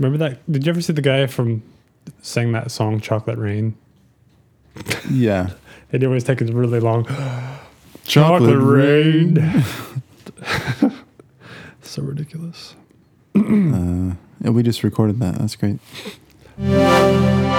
Remember that? Did you ever see the guy from sang that song "Chocolate Rain"? Yeah. He always takes it really long. Chocolate rain. so ridiculous. Uh, yeah, we just recorded that. That's great.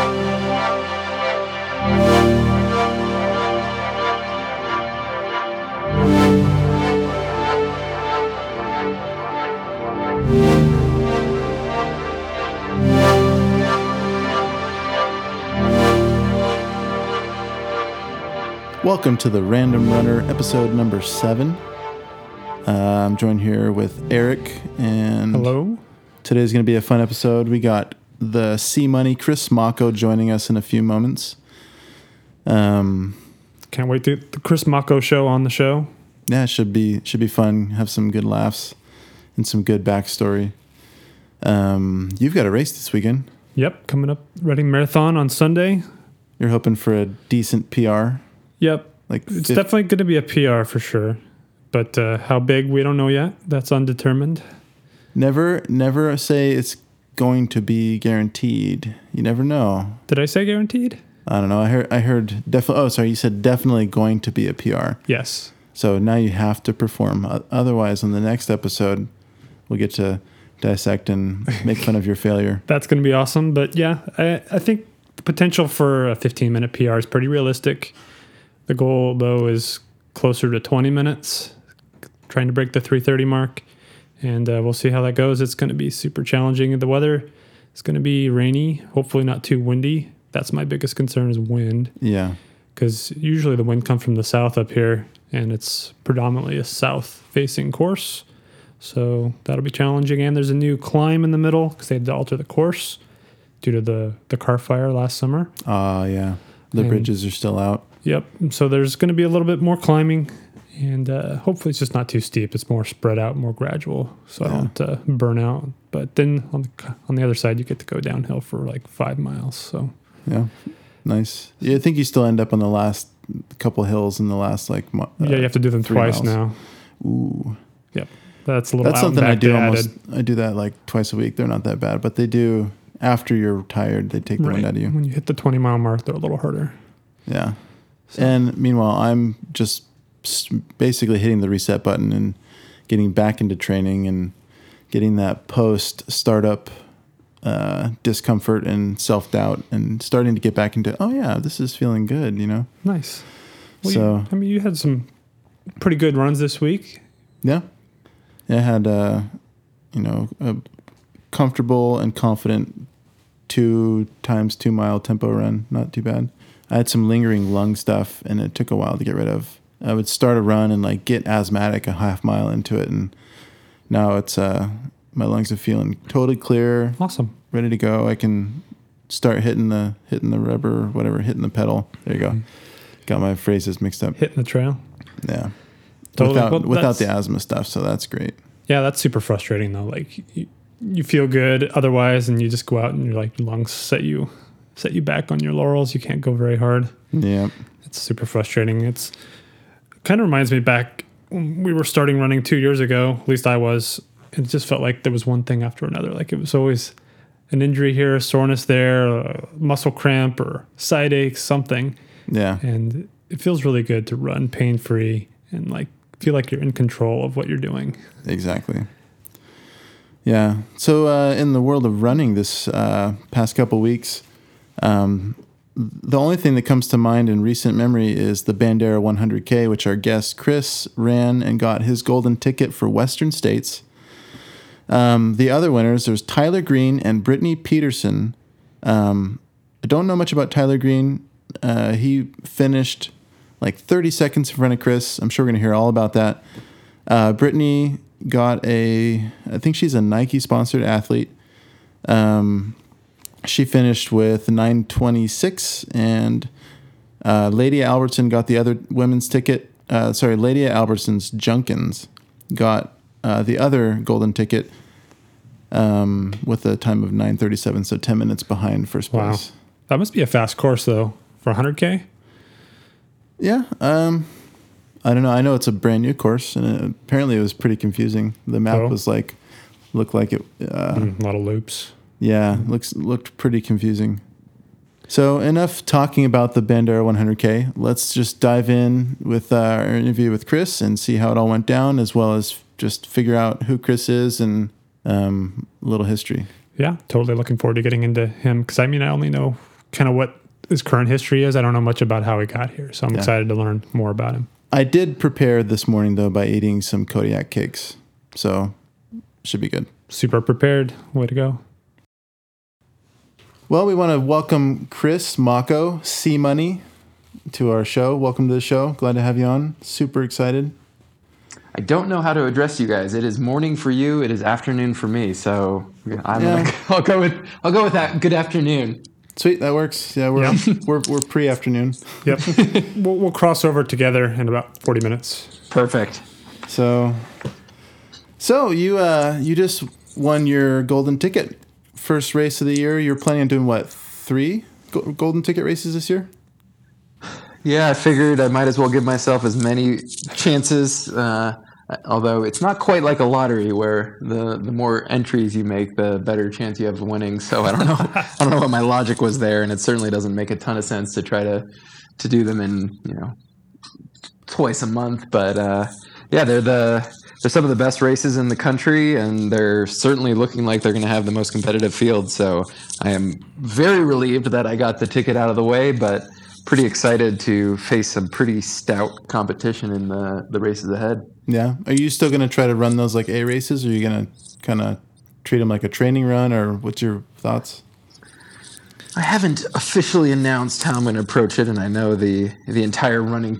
Welcome to the Random Runner episode number seven. Uh, I'm joined here with Eric, and Hello. today's going to be a fun episode. We got the C Money Chris Mocko joining us in a few moments. Um, Can't wait to the Chris Mocko show on the show. yeah, it should be should be fun. Have some good laughs and some good backstory. Um, you've got a race this weekend. Yep, coming up Reading Marathon on Sunday. You're hoping for a decent PR, Yep, like it's fif- definitely going to be a PR for sure. But uh, how big we don't know yet. That's undetermined. never never say it's going to be guaranteed. You never know. Did I say guaranteed? I don't know. I heard I heard definitely. Oh, sorry. You said definitely going to be a PR. Yes. So now you have to perform. Otherwise, on the next episode, we'll get to dissect and make fun of your failure. That's going to be awesome. But yeah, I, I think the potential for a 15 minute PR is pretty realistic. The goal, though, is closer to 20 minutes, trying to break the 330 mark. And uh, we'll see how that goes. It's going to be super challenging. The weather is going to be rainy, hopefully not too windy. That's my biggest concern is wind Yeah. because usually the wind comes from the south up here and it's predominantly a south facing course. So that'll be challenging. And there's a new climb in the middle because they had to alter the course due to the, the car fire last summer. Ah, yeah. The And- bridges are still out. Yep. So there's going to be a little bit more climbing and uh, hopefully it's just not too steep. It's more spread out, more gradual so I don't uh, burn out. But then on the, on the other side, you get to go downhill for like five miles. So Yeah. Nice. Yeah, I think you still end up on the last couple hills in the last like. mo- yeah, you have to do them twice miles. now. Ooh. Yep. That's a little That's something I do almost. added. I do that like twice a week. They're not that bad, but they do after you're tired. They take the wind out of you. When you hit the 20 mile mark, they're a little harder. Yeah. So- And meanwhile, I'm just basically hitting the reset button and getting back into training and getting that post startup uh, discomfort and self doubt and starting to get back into, oh, yeah, this is feeling good, you know? Nice. Well, So- you, I mean, you had some pretty good runs this week. Yeah. I had, uh, you know, a comfortable and confident two times two mile tempo run. Not too bad. I had some lingering lung stuff and it took a while to get rid of. I would start a run and like get asthmatic a half mile into it. And now it's, uh, my lungs are feeling totally clear, Awesome. ready to go. I can start hitting the, hitting the rubber, whatever, hitting the pedal. There you go. Got my phrases mixed up. Hitting the trail. Yeah. Totally. Without, Well, without the asthma stuff. So that's great. Yeah, that's super frustrating though. Like you, you feel good otherwise, and you just go out and you're like lungs set you set you back on your laurels. You can't go very hard. Yeah. It's super frustrating. It's kind of reminds me back when we were starting running two years ago. At least I was. It just felt like there was one thing after another. Like it was always an injury here, soreness there, a muscle cramp, or side ache, something. Yeah. And it feels really good to run pain free and like feel like you're in control of what you're doing. Exactly. Yeah. So uh, in the world of running this uh, past couple weeks, um, the only thing that comes to mind in recent memory is the Bandera 100K, which our guest Chris ran and got his golden ticket for Western States. Um, the other winners, there's Tyler Green and Brittany Peterson. Um, I don't know much about Tyler Green. Uh, he finished like 30 seconds in front of Chris. I'm sure we're going to hear all about that. Uh, Brittany got a, I think she's a Nike sponsored athlete. Um, she finished with 926, and uh, Lady Albertson got the other women's ticket. Uh, sorry, Lady Albertson's Junkins got uh, the other golden ticket um, with a time of 937, so 10 minutes behind first Wow. place. That must be a fast course though for 100k. Yeah. Um, I don't know. I know it's a brand new course, and it, apparently it was pretty confusing. The map Oh. was like, looked like it. Uh, Mm, a lot of loops. Yeah, looks looked pretty confusing. So enough talking about the Bandera 100K. Let's just dive in with uh, our interview with Chris and see how it all went down, as well as just figure out who Chris is and um, a little history. Yeah, totally looking forward to getting into him because I mean I only know kind of what his current history is. I don't know much about how he got here, so I'm Yeah. excited to learn more about him. I did prepare this morning though by eating some Kodiak cakes, so should be good. Super prepared. Way to go. Well, we want to welcome Chris Mocko, C Money, to our show. Welcome to the show. Glad to have you on. Super excited. I don't know how to address you guys. It is morning for you. It is afternoon for me. So I'm Yeah. gonna, I'll go with I'll go with that. Good afternoon. Sweet, that works. Yeah, we're Yeah. we're we're pre afternoon. Yep. we'll, we'll cross over together in about 40 minutes. Perfect. So, so you uh you just won your golden ticket, first race of the year. You're planning on doing what three golden ticket races this year? Yeah, I figured I might as well give myself as many chances. Uh, although it's not quite like a lottery where the, the more entries you make, the better chance you have of winning. So I don't know. I don't know what my logic was there, and it certainly doesn't make a ton of sense to try to to do them in you know twice a month. But uh, yeah, they're the they're some of the best races in the country, and they're certainly looking like they're going to have the most competitive field. So I am very relieved that I got the ticket out of the way, but pretty excited to face some pretty stout competition in the the races ahead. Yeah. Are you still going to try to run those like A races, or are you going to kind of treat them like a training run, or what's your thoughts? I haven't officially announced how I'm going to approach it, and I know the the entire running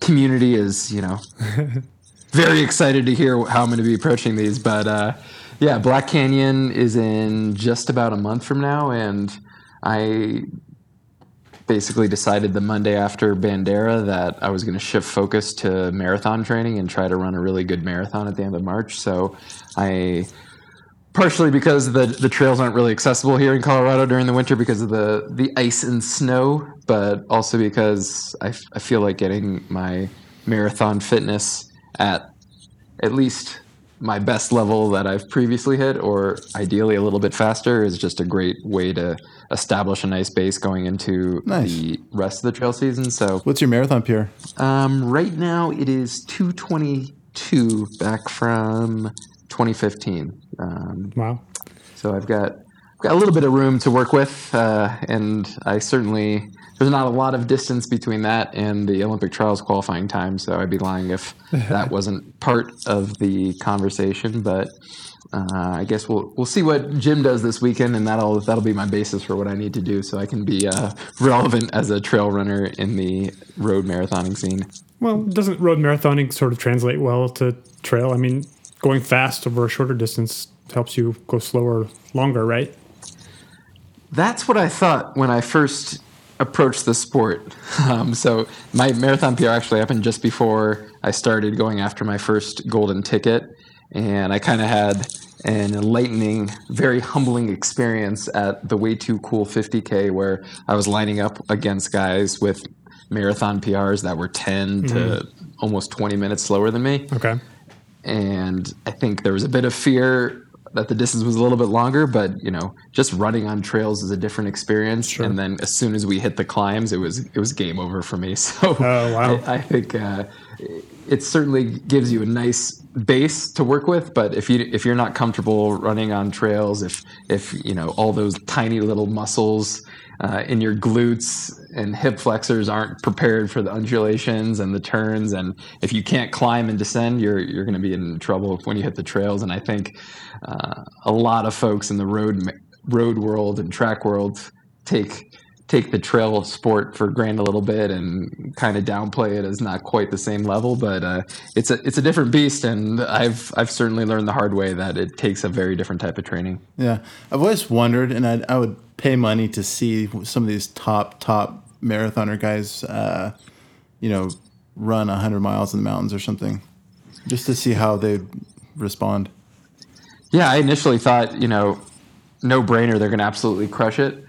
community is, you know, very excited to hear how I'm going to be approaching these. But uh, yeah, Black Canyon is in just about a month from now, and I basically decided the Monday after Bandera that I was going to shift focus to marathon training and try to run a really good marathon at the end of March. So I partially because the the trails aren't really accessible here in Colorado during the winter because of the the ice and snow, but also because I, f- I feel like getting my marathon fitness at at least my best level that I've previously hit, or ideally a little bit faster, is just a great way to establish a nice base going into Nice. the rest of the trail season. So What's your marathon PR? um, right now it is 222 back from 2015. Um, Wow. so I've got got a little bit of room to work with, uh, and I certainly there's not a lot of distance between that and the Olympic trials qualifying time. So I'd be lying if that wasn't part of the conversation. But uh, I guess we'll we'll see what Jim does this weekend, and that'll that'll be my basis for what I need to do, so I can be uh, relevant as a trail runner in the road marathoning scene. Well, doesn't road marathoning sort of translate well to trail? I mean, going fast over a shorter distance helps you go slower longer, right? That's what I thought when I first approached the sport. Um, so my marathon PR actually happened just before I started going after my first golden ticket, and I kind of had an enlightening, very humbling experience at the Way Too Cool 50K, where I was lining up against guys with marathon PRs that were 10 to almost 20 minutes slower than me Okay. and I think there was a bit of fear that the distance was a little bit longer, but you know, just running on trails is a different experience. And then as soon as we hit the climbs, it was it was game over for me. So Oh, wow. I, I think uh, it certainly gives you a nice base to work with. But if you if you're not comfortable running on trails, if if you know all those tiny little muscles uh, in your glutes and hip flexors aren't prepared for the undulations and the turns, and if you can't climb and descend, you're you're going to be in trouble when you hit the trails. And I think uh, a lot of folks in the road road world and track world take take the trail sport for granted a little bit and kind of downplay it as not quite the same level. But uh, it's a it's a different beast, and I've I've certainly learned the hard way that it takes a very different type of training. Yeah, I've always wondered, and I'd, I would pay money to see some of these top top marathoner guys, uh, you know, run hundred miles in the mountains or something, just to see how they respond. Yeah, I initially thought, you know, no brainer, they're going to absolutely crush it.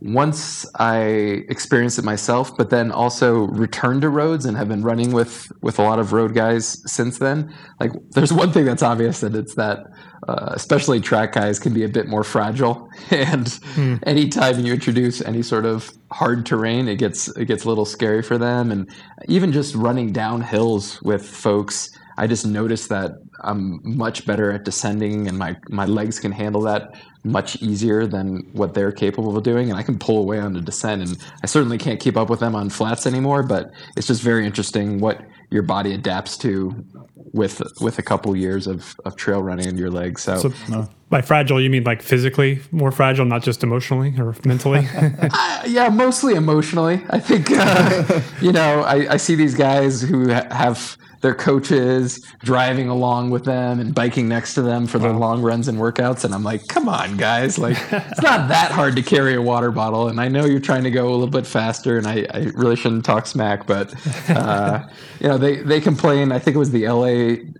Once I experienced it myself, but then also returned to roads and have been running with with a lot of road guys since then. Like, there's one thing that's obvious, and it's that uh, especially track guys, can be a bit more fragile. And Hmm. anytime you introduce any sort of hard terrain, it gets it gets a little scary for them. And even just running down hills with folks, I just noticed that I'm much better at descending, and my my legs can handle that much easier than what they're capable of doing, and I can pull away on the descent. And I certainly can't keep up with them on flats anymore, but it's just very interesting what your body adapts to with with a couple years of, of trail running in your legs. So, So by fragile, you mean like physically more fragile, not just emotionally or mentally? Uh, yeah, mostly emotionally. I think uh, you know I, I see these guys who ha- have their coaches driving along with them and biking next to them for their long runs and workouts, and I'm like, come on, guys! Like it's not that hard to carry a water bottle, and I know you're trying to go a little bit faster, and I, I really shouldn't talk smack, but uh, you know they they complain. I think it was the LA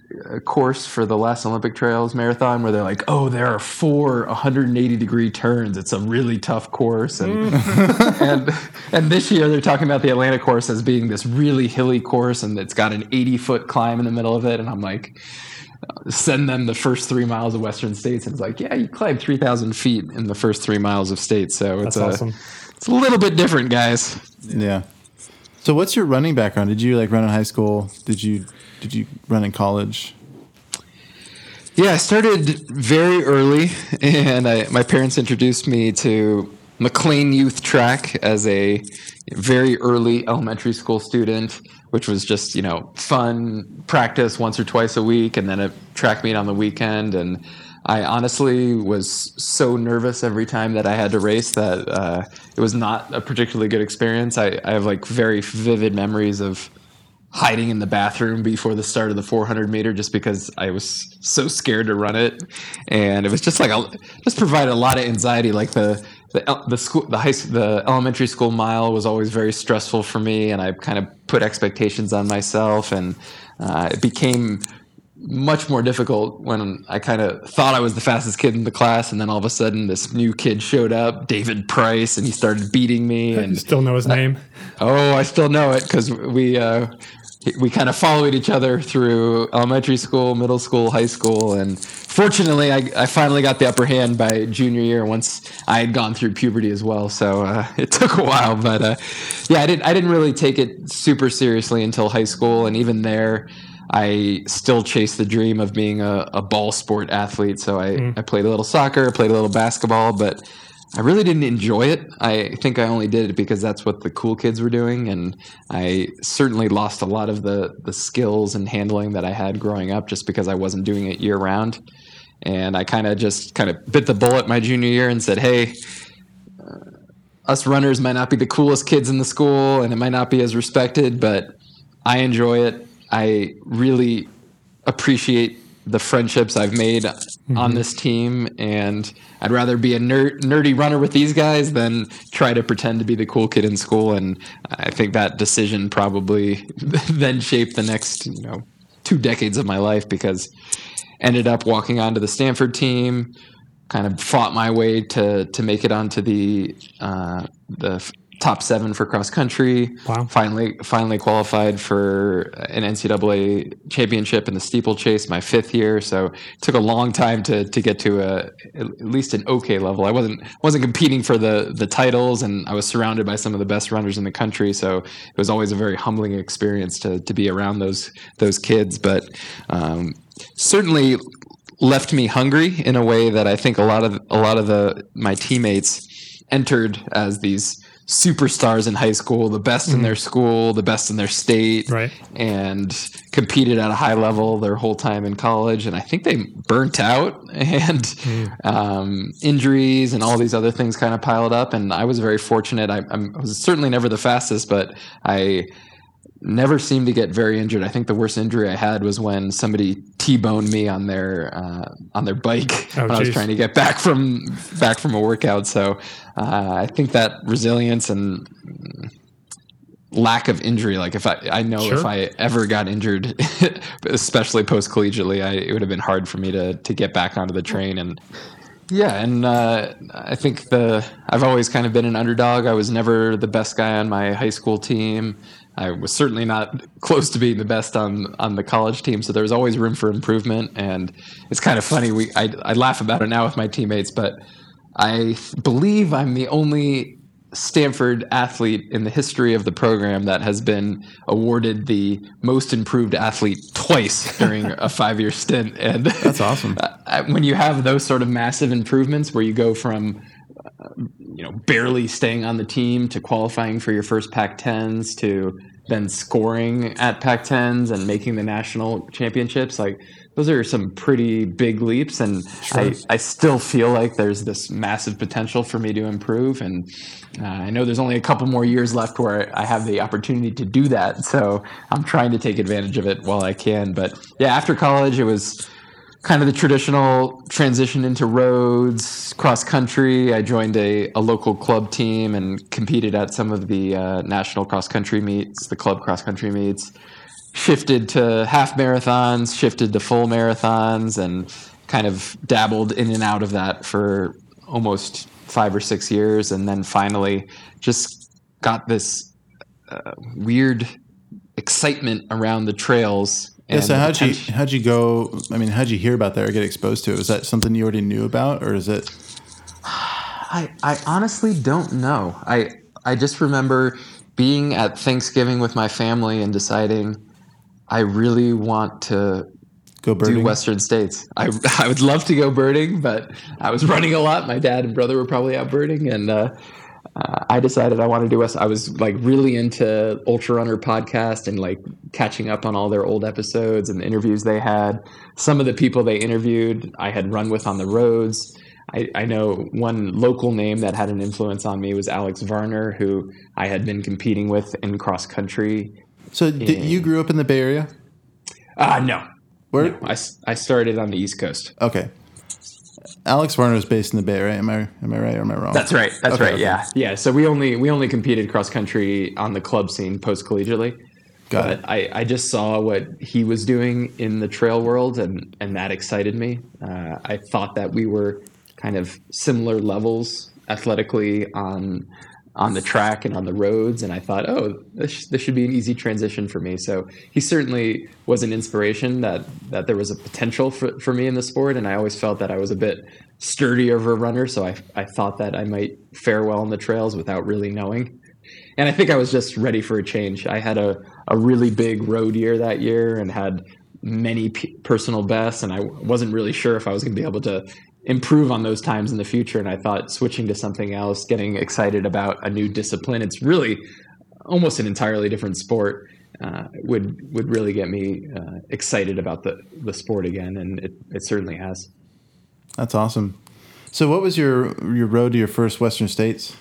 course for the last Olympic Trials Marathon where they're like, oh, there are four 180 degree turns. It's a really tough course, and mm. and and this year they're talking about the Atlanta course as being this really hilly course, and it's got an 80 foot climb in the middle of it, and I'm like. Send them the first three miles of Western States, and it's like, yeah, you climbed three thousand feet in the first three miles of states, so it's That's a awesome. it's a little bit different, guys. Yeah. So what's your running background? Did you like run in high school? Did you did you run in college? Yeah, I started very early, and I, my parents introduced me to McLean Youth Track as a very early elementary school student, which was just you know fun practice once or twice a week, and then a track meet on the weekend. And I honestly was so nervous every time that I had to race that uh, it was not a particularly good experience. I, I have like very vivid memories of hiding in the bathroom before the start of the 400 meter just because I was so scared to run it, and it was just like a, just provided a lot of anxiety. Like the the the school the high the elementary school mile was always very stressful for me, and I kind of put expectations on myself, and uh, it became much more difficult when I kind of thought I was the fastest kid in the class, and then all of a sudden this new kid showed up, David Price, and he started beating me, And You still know his name. Oh, I still know it because we uh, we kind of followed each other through elementary school, middle school, high school, and fortunately, I, I finally got the upper hand by junior year once I had gone through puberty as well. So uh, it took a while, but uh, yeah, I didn't I didn't really take it super seriously until high school, and even there. I still chased the dream of being a, a ball sport athlete. So I, I played a little soccer, played a little basketball, but I really didn't enjoy it. I think I only did it because that's what the cool kids were doing, and I certainly lost a lot of the the skills and handling that I had growing up just because I wasn't doing it year round. And I kind of just kind of bit the bullet my junior year and said, "Hey, uh, us runners might not be the coolest kids in the school, and it might not be as respected, but I enjoy it. I really appreciate the friendships I've made on this team, and I'd rather be a ner- nerdy runner with these guys than try to pretend to be the cool kid in school. And I think that decision probably then shaped the next, you know, two decades of my life because ended up walking onto the Stanford team, kind of fought my way to to make it onto the uh, the top seven for cross country. Wow. Finally, finally qualified for an NCAA championship in the steeplechase my fifth year. So it took a long time to to get to a at least an okay level. I wasn't wasn't competing for the the titles, and I was surrounded by some of the best runners in the country. So it was always a very humbling experience to to be around those those kids. But um, certainly left me hungry in a way that I think a lot of a lot of the my teammates entered as these superstars in high school, the best in their school, the best in their state, Right. and competed at a high level their whole time in college. And I think they burnt out and um, injuries and all these other things kind of piled up. And I was very fortunate. I, I'm, I was certainly never the fastest, but I never seemed to get very injured. I think the worst injury I had was when somebody t-boned me on their uh, on their bike Oh, when I was trying to get back from back from a workout. So uh, I think that resilience and lack of injury, like if I I know if I ever got injured, especially post collegiately, I it would have been hard for me to to get back onto the train and. Yeah, and uh, I think the I've always kind of been an underdog. I was never the best guy on my high school team. I was certainly not close to being the best on on the college team. So there was always room for improvement. And it's kind of funny. We I, I laugh about it now with my teammates, but I believe I'm the only Stanford athlete in the history of the program that has been awarded the most improved athlete twice during a five year stint. And That's awesome. when you have those sort of massive improvements where you go from you know barely staying on the team to qualifying for your first Pac-10s to then scoring at Pac-10s and making the national championships. Like those are some pretty big leaps and I, I still feel like there's this massive potential for me to improve. And uh, I know there's only a couple more years left where I have the opportunity to do that. So I'm trying to take advantage of it while I can. But yeah after college it was kind of the traditional transition into roads, cross country. I joined a, a local club team and competed at some of the uh, national cross country meets, the club cross country meets. Shifted to half marathons, shifted to full marathons, and kind of dabbled in and out of that for almost five or six years. And then finally just got this uh, weird excitement around the trails Yeah, so how'd you how'd you go? I mean, how'd you hear about that or get exposed to it? Was that something you already knew about, or is it? I, I honestly don't know. I I just remember being at Thanksgiving with my family and deciding I really want to Go do birding. Western States. I, I would love to go birding, but I was running a lot. My dad and brother were probably out birding, and uh, uh, I decided I wanted to do West. I was like really into Ultra Runner podcast and like catching up on all their old episodes and the interviews they had. Some of the people they interviewed, I had run with on the roads. I, I know one local name that had an influence on me was Alex Varner, who I had been competing with in cross country. So did, you grew up in the Bay Area? Ah, no, Where? no. I, I started on the East Coast. Okay. Alex Varner is based in the Bay, right? Am I am I right or am I wrong? That's right. That's Okay, right. okay. Yeah, yeah. So we only we only competed cross country on the club scene post collegiately. Got but it. I, I just saw what he was doing in the trail world, and and that excited me. Uh, I thought that we were kind of similar levels athletically on on the track and on the roads, and I thought, oh, this, this should be an easy transition for me. So he certainly was an inspiration that that there was a potential for, for me in the sport, and I always felt that I was a bit sturdier of a runner, so I I thought that I might fare well on the trails without really knowing and I think I was just ready for a change. I had a, a really big road year that year and had many p- personal bests, and I wasn't really sure if I was going to be able to improve on those times in the future. And I thought switching to something else, getting excited about a new discipline, it's really almost an entirely different sport. Uh, would would really get me uh, excited about the, the sport again, and it, it certainly has. That's awesome. So, what was your your road to your first Western States?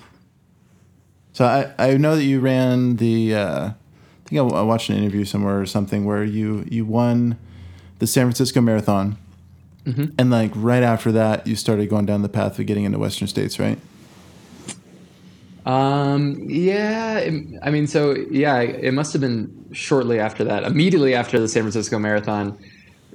So, I, I know that you ran the. Uh, I think I, I watched an interview somewhere or something where you you won the San Francisco Marathon, and like right after that, you started going down the path of getting into Western States, right? Um, yeah, it- I mean, so yeah, it must have been shortly after that. Immediately after the San Francisco Marathon,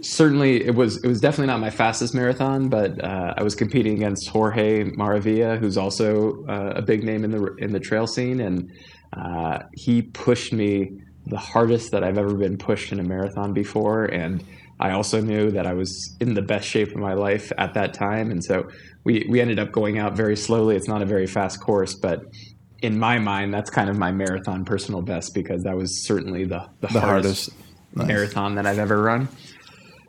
certainly it was. It was definitely not my fastest marathon, but uh, I was competing against Jorge Maravilla, who's also uh, a big name in the in the trail scene, and uh, he pushed me the hardest that I've ever been pushed in a marathon before, and I also knew that I was in the best shape of my life at that time, and so we we ended up going out very slowly. It's not a very fast course, but in my mind, that's kind of my marathon personal best because that was certainly the the, The hardest, hardest. Nice. marathon that I've ever run.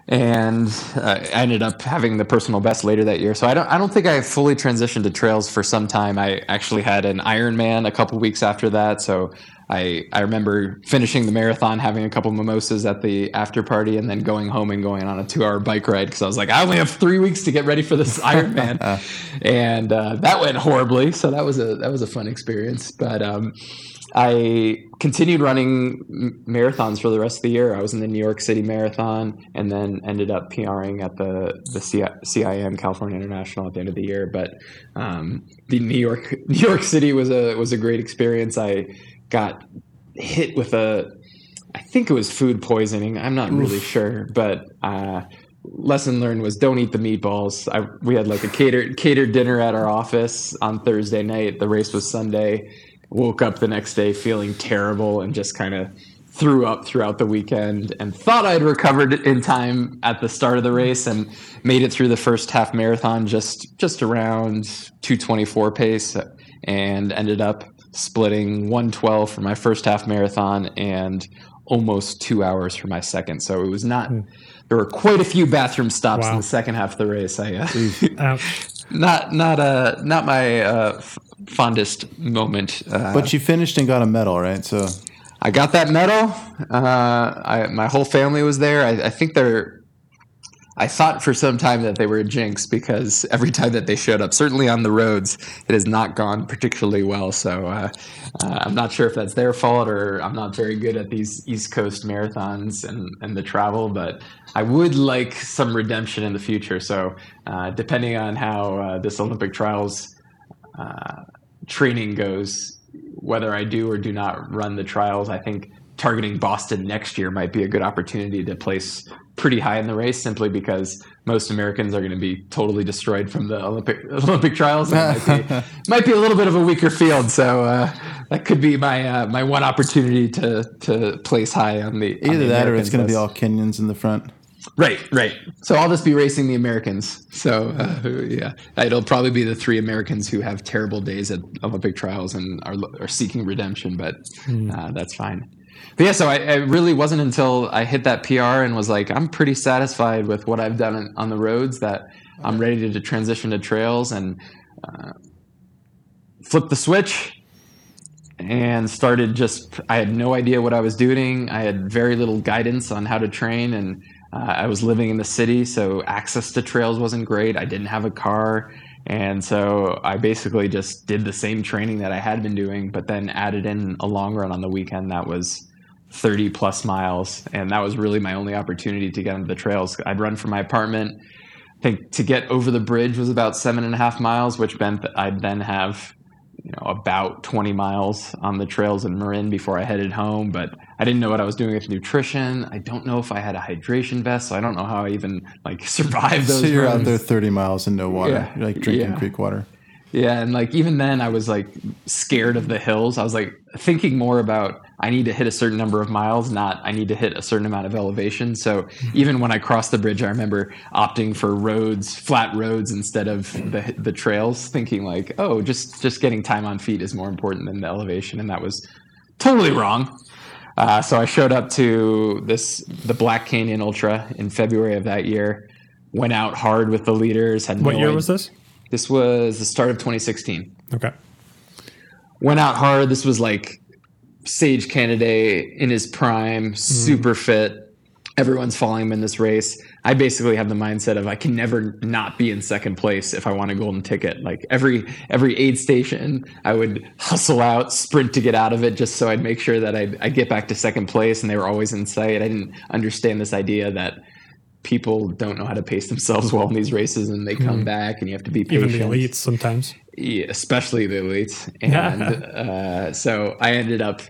And uh, I ended up having the personal best later that year. So I don't, I don't think I fully transitioned to trails for some time. I actually had an Ironman a couple weeks after that. So I, I remember finishing the marathon, having a couple mimosas at the after party, and then going home and going on a two-hour bike ride because I was like, I only have three weeks to get ready for this Ironman, and uh, that went horribly. So that was a that was a fun experience. But um, I continued running marathons for the rest of the year. I was in the New York City Marathon, and then ended up PRing at the the CIM California International at the end of the year. But um, the New York New York City was a was a great experience. I got hit with a I think it was food poisoning. I'm not really sure, but uh, lesson learned was don't eat the meatballs. I, we had like a catered catered dinner at our office on Thursday night. The race was Sunday. Woke up the next day feeling terrible and just kind of threw up throughout the weekend and thought I'd recovered in time at the start of the race and made it through the first half marathon just just around 224 pace and ended up splitting 112 for my first half marathon and almost two hours for my second. So it was not. There were quite a few bathroom stops in the second half of the race. I uh, not not uh not my uh, f- fondest moment. Uh, But you finished and got a medal, right? So I got that medal. Uh, I, my whole family was there. I, I think they're. I thought for some time that they were a jinx because every time that they showed up, certainly on the roads, it has not gone particularly well. So uh, uh, I'm not sure if that's their fault or I'm not very good at these East Coast marathons and, and the travel, but I would like some redemption in the future. So uh, depending on how uh, this Olympic trials uh, training goes, whether I do or do not run the trials, I think targeting Boston next year might be a good opportunity to place pretty high in the race simply because most Americans are going to be totally destroyed from the Olympic Olympic trials. It might, be, might be a little bit of a weaker field, so uh, that could be my uh, my one opportunity to to place high on the on either the that or it's going to be all Kenyans in the front. Right, right. So I'll just be racing the Americans. So uh, yeah, it'll probably be the three Americans who have terrible days at Olympic trials and are, are seeking redemption, but uh, that's fine. But yeah, so I, I really wasn't until I hit that PR and was like, I'm pretty satisfied with what I've done on the roads that I'm ready to, to transition to trails and uh, flip the switch and started just i had no idea what i was doing i had very little guidance on how to train and uh, i was living in the city so access to trails wasn't great. I didn't have a car. And so i basically just did the same training that i had been doing but then added in a long run on the weekend that was 30 plus miles. And that was really my only opportunity to get onto the trails. I'd run from my apartment. I think to get over the bridge was about seven and a half miles which meant that i'd then have you know about 20 miles on the trails in Marin before I headed home. But I didn't know what I was doing with nutrition. I don't know if I had a hydration vest, so I don't know how I even like survived those. So you're out there 30 miles and no water, Yeah. You're like drinking Yeah. creek water. Yeah, and like even then, I was like scared of the hills. I was like thinking more about I need to hit a certain number of miles, not I need to hit a certain amount of elevation. So even when I crossed the bridge, I remember opting for roads, flat roads instead of the the trails, thinking like, oh, just just getting time on feet is more important than the elevation, and that was totally wrong. Uh, so I showed up to this the Black Canyon Ultra in February of that year. Went out hard with the leaders. Had What no year idea- was this? This was the start of 2016 Okay. went out hard. This was like Sage Canaday in his prime, mm-hmm. super fit. Everyone's following him in this race. I basically have the mindset of I can never not be in second place if I want a golden ticket. Like every every aid station, I would hustle out, sprint to get out of it, just so I'd make sure that I'd, I'd get back to second place, and they were always in sight. I didn't understand this idea that people don't know how to pace themselves well in these races, and they come back, and you have to be Even the elites sometimes. yeah, especially the elites. And uh, so I ended up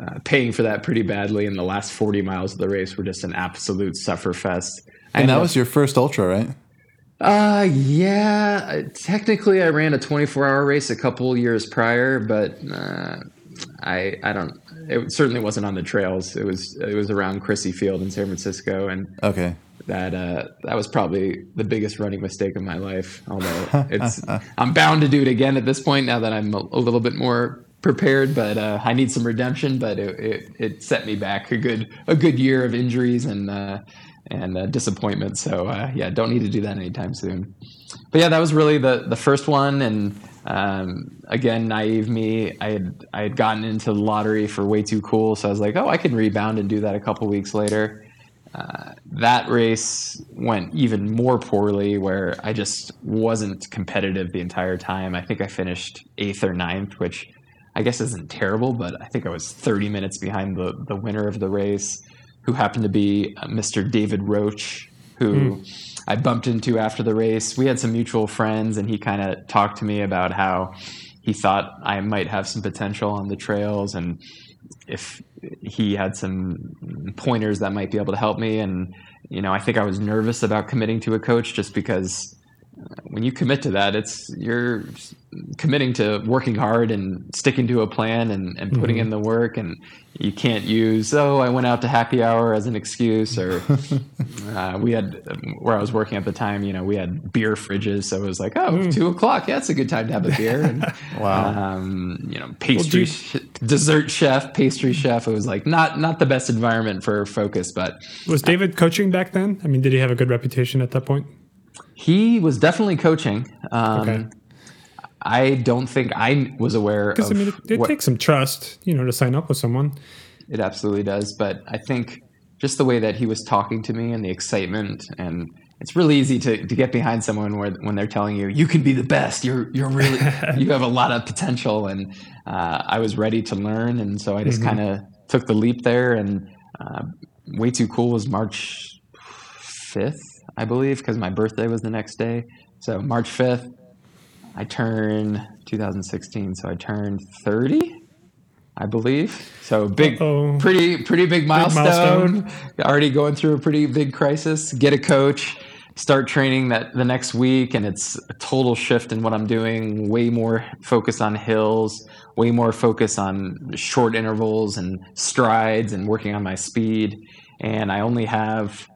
uh, paying for that pretty badly. And the last 40 miles of the race were just an absolute sufferfest. I And that ended was your first ultra, right? up- uh, yeah. Technically, I ran a 24 hour race a couple years prior, but uh, I I don't. It certainly wasn't on the trails. It was it was around Crissy Field in San Francisco, and Okay. That uh, that was probably the biggest running mistake of my life. Although it's, I'm bound to do it again at this point now that I'm a, a little bit more prepared. But uh, I need some redemption. But it, it, it set me back a good a good year of injuries and uh, and uh, disappointment. So uh, yeah, don't need to do that anytime soon. But yeah, that was really the the first one. And um, again, naive me, I had I had gotten into the lottery for way too cool. So I was like, oh, I can rebound and do that a couple weeks later that race went even more poorly where I just wasn't competitive the entire time. I think I finished eighth or ninth, which I guess isn't terrible, but I think I was 30 minutes behind the, the winner of the race, who happened to be uh, Mr. David Roche, who I bumped into after the race. We had some mutual friends, and he kind of talked to me about how he thought I might have some potential on the trails and if he had some pointers that might be able to help me. And you know, I think I was nervous about committing to a coach just because when you commit to that, it's you're committing to working hard and sticking to a plan and, and putting mm-hmm. in the work and you can't use oh i went out to happy hour as an excuse or uh, we had where i was working at the time you know we had beer fridges so it was like oh mm. two o'clock yeah it's a good time to have a beer and wow um, you know pastry well, sh- dessert chef pastry chef it was like not not the best environment for focus but was david uh, coaching back then i mean did he have a good reputation at that point he was definitely coaching um, okay I don't think I was aware because I mean, it, it what, takes some trust, you know, to sign up with someone. It absolutely does, but I think just the way that he was talking to me and the excitement and it's really easy to, to get behind someone where when they're telling you you can be the best you're you're really you have a lot of potential and uh, I was ready to learn and so I just mm-hmm. kind of took the leap there and uh, way too cool was March 5th I believe because my birthday was the next day so March 5th I turned 2016, so I turned 30, I believe. So big, Uh-oh. pretty, pretty big milestone. big milestone. Already going through a pretty big crisis. Get a coach, start training that the next week, and it's a total shift in what I'm doing. Way more focus on hills, way more focus on short intervals and strides, and working on my speed. And I only have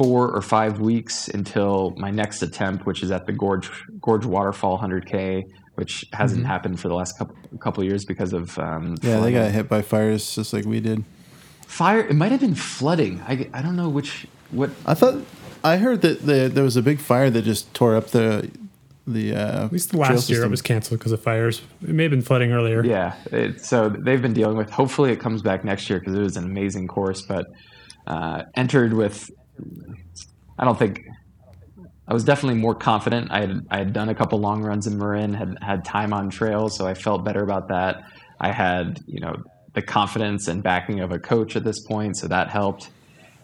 four or five weeks until my next attempt, which is at the Gorge Gorge Waterfall 100K, which hasn't mm-hmm. happened for the last couple couple years because of um, yeah, flooding. they got hit by fires just like we did. Fire. It might have been flooding. I, I don't know which what. I thought I heard that the, there was a big fire that just tore up the the uh, at least the last year it was canceled because of fires. It may have been flooding earlier. Yeah, it, so they've been dealing with. Hopefully, it comes back next year because it was an amazing course. But uh, entered with I don't think I was definitely more confident. I had I had done a couple long runs in Marin, had had time on trails, so I felt better about that. I had you know the confidence and backing of a coach at this point, so that helped.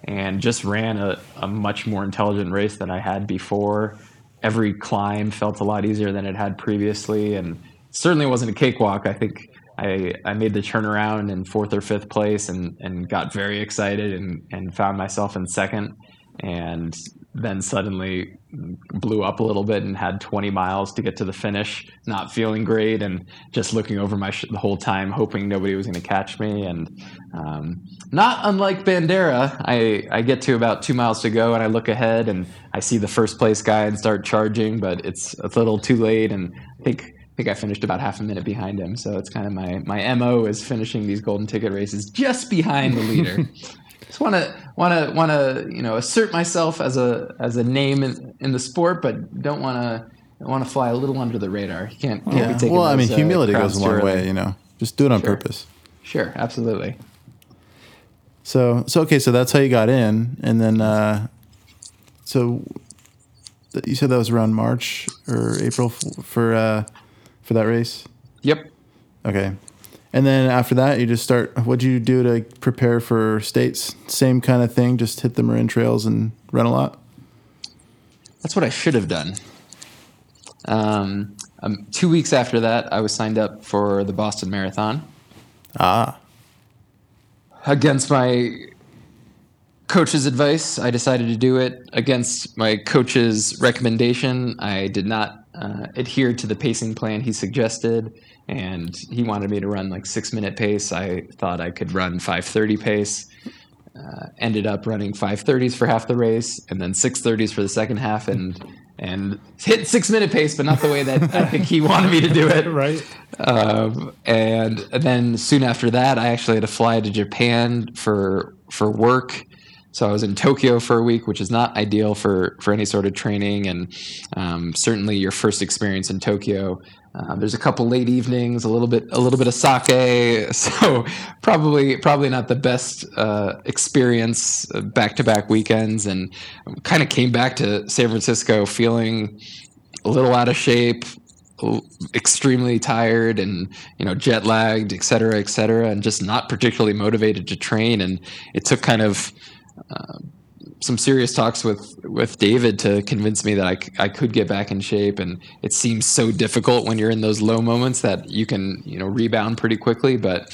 And just ran a, a much more intelligent race than I had before. Every climb felt a lot easier than it had previously, and certainly wasn't a cakewalk. I think I, I made the turnaround in fourth or fifth place and, and got very excited and, and found myself in second and then suddenly blew up a little bit and had 20 miles to get to the finish, not feeling great, and just looking over my sh- the whole time, hoping nobody was going to catch me. And um, not unlike Bandera, I, I get to about two miles to go, and I look ahead and I see the first place guy and start charging, but it's a little too late, and I think. I think I finished about half a minute behind him, so it's kind of my my mo is finishing these golden ticket races just behind the leader. just want to want to want to you know assert myself as a as a name in, in the sport, but don't want to want to fly a little under the radar. You can't, can't yeah. be taking. Well, those, I mean, uh, humility goes a long way. You know, just do it on sure. purpose. Sure, absolutely. So so okay, so that's how you got in, and then uh, so you said that was around March or April for uh, for that race. Yep. Okay. And then after that, you just start. What do you do to prepare for states? Same kind of thing. Just hit the Marin trails and run a lot. That's what I should have done. Um, um, two weeks after that, I was signed up for the Boston Marathon. Ah. Against my coach's advice, I decided to do it. Against my coach's recommendation, I did not uh, adhere to the pacing plan he suggested and he wanted me to run like six minute pace. I thought I could run 530 pace. Uh, ended up running 530s for half the race and then 630s for the second half and and hit six minute pace, but not the way that I think he wanted me to do it. right. Um, and, then soon after that, I actually had to fly to Japan for for work. So I was in Tokyo for a week, which is not ideal for for any sort of training, and um, certainly your first experience in Tokyo uh, there's a couple late evenings, a little bit, a little bit of sake. So probably, probably not the best uh, experience back to back weekends, and kind of came back to San Francisco feeling a little out of shape, extremely tired, and you know jet lagged, et cetera, et cetera, and just not particularly motivated to train. And it took kind of uh, some serious talks with with David to convince me that I, I could get back in shape and it seems so difficult when you're in those low moments that you can you know rebound pretty quickly but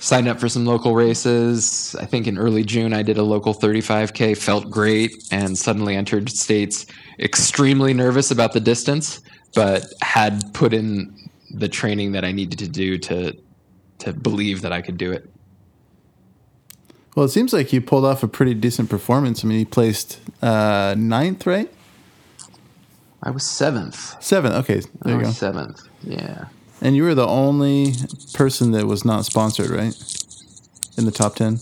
signed up for some local races. I think in early June I did a local 35k, felt great, and suddenly entered states extremely nervous about the distance, but had put in the training that I needed to do to to believe that I could do it. Well, it seems like you pulled off a pretty decent performance. I mean, you placed uh, ninth, right? I was seventh. Seventh. Okay, there I you go. seventh. Yeah. And you were the only person that was not sponsored, right? In the top ten.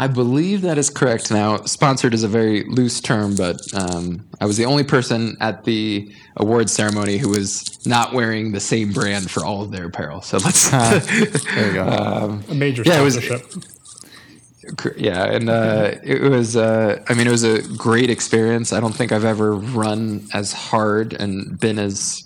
I believe that is correct. Now, sponsored is a very loose term, but um, I was the only person at the award ceremony who was not wearing the same brand for all of their apparel. So let's. There you go. um, A major Yeah, it was- sponsorship. Cor- Yeah, and uh, it was. Uh, I mean, it was a great experience. I don't think I've ever run as hard and been as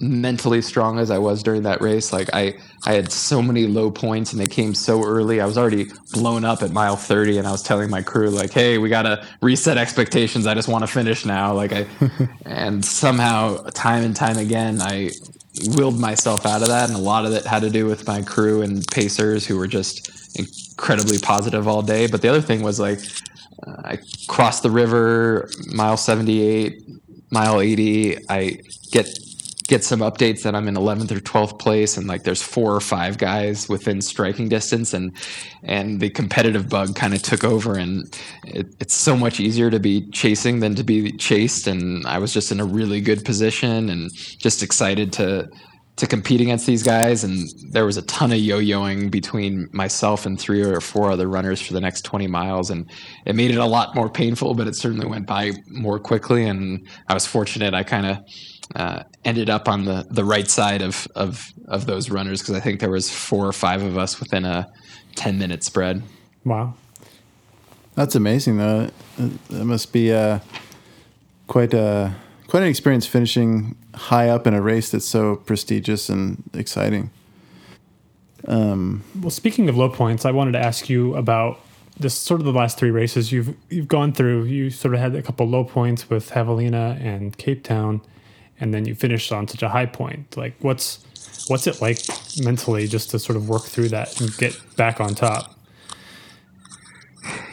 mentally strong as I was during that race. Like I, I had so many low points, and they came so early. I was already blown up at mile thirty, and I was telling my crew like, "Hey, we got to reset expectations. I just want to finish now." Like I, and somehow, time and time again, I willed myself out of that, and a lot of it had to do with my crew and pacers who were just incredibly positive all day. But the other thing was like uh, I crossed the river, mile seventy eight, mile eighty. I get get some updates that I'm in 11th or 12th place and like there's four or five guys within striking distance and and the competitive bug kind of took over and it, it's so much easier to be chasing than to be chased and I was just in a really good position and just excited to to compete against these guys and there was a ton of yo-yoing between myself and three or four other runners for the next 20 miles and it made it a lot more painful but it certainly went by more quickly and I was fortunate I kind of uh, ended up on the, the right side of, of, of those runners because I think there was four or five of us within a 10 minute spread. Wow. That's amazing, though. That must be uh, quite a quite an experience finishing high up in a race that's so prestigious and exciting. Well, speaking of low points, I wanted to ask you about this sort of the last three races you've you've gone through. You sort of had a couple low points with Javelina and Cape Town, and then you finished on such a high point. Like, what's what's it like mentally just to sort of work through that and get back on top?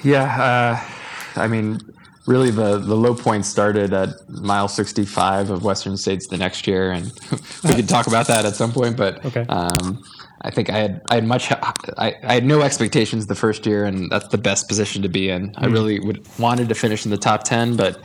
Yeah, uh, I mean, really, the the low point started at mile sixty five of Western States the next year, and we could talk about that at some point. But Okay. um, I think I had I had much I, I had no expectations the first year, and that's the best position to be in. I really would wanted to finish in the top ten, but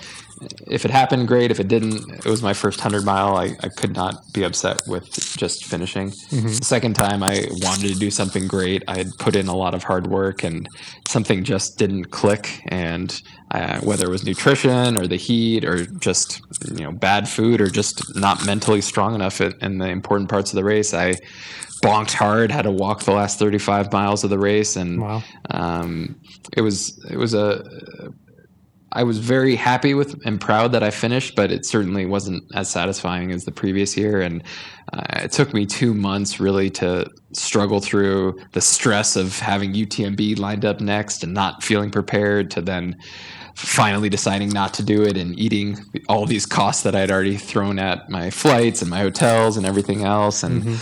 if it happened, great. If it didn't, it was my first hundred mile. I, I could not be upset with just finishing. The second time, I wanted to do something great. I had put in a lot of hard work, and something just didn't click. And uh, whether it was nutrition or the heat or just you know bad food or just not mentally strong enough in, in the important parts of the race, I bonked hard. Had to walk the last thirty five miles of the race, and Wow. um, it was it was a I was very happy with and proud that I finished, but it certainly wasn't as satisfying as the previous year. And uh, it took me two months really to struggle through the stress of having UTMB lined up next and not feeling prepared to then finally deciding not to do it and eating all these costs that I'd already thrown at my flights and my hotels and everything else. And,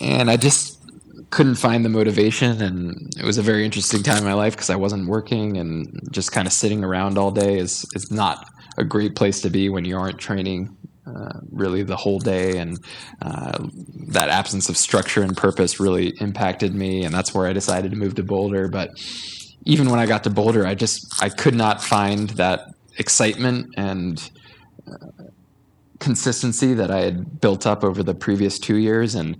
and I just, couldn't find the motivation and it was a very interesting time in my life because I wasn't working and just kind of sitting around all day is is not a great place to be when you aren't training uh, really the whole day and uh, that absence of structure and purpose really impacted me and that's where I decided to move to Boulder. But even when I got to Boulder I just I could not find that excitement and uh, consistency that I had built up over the previous two years and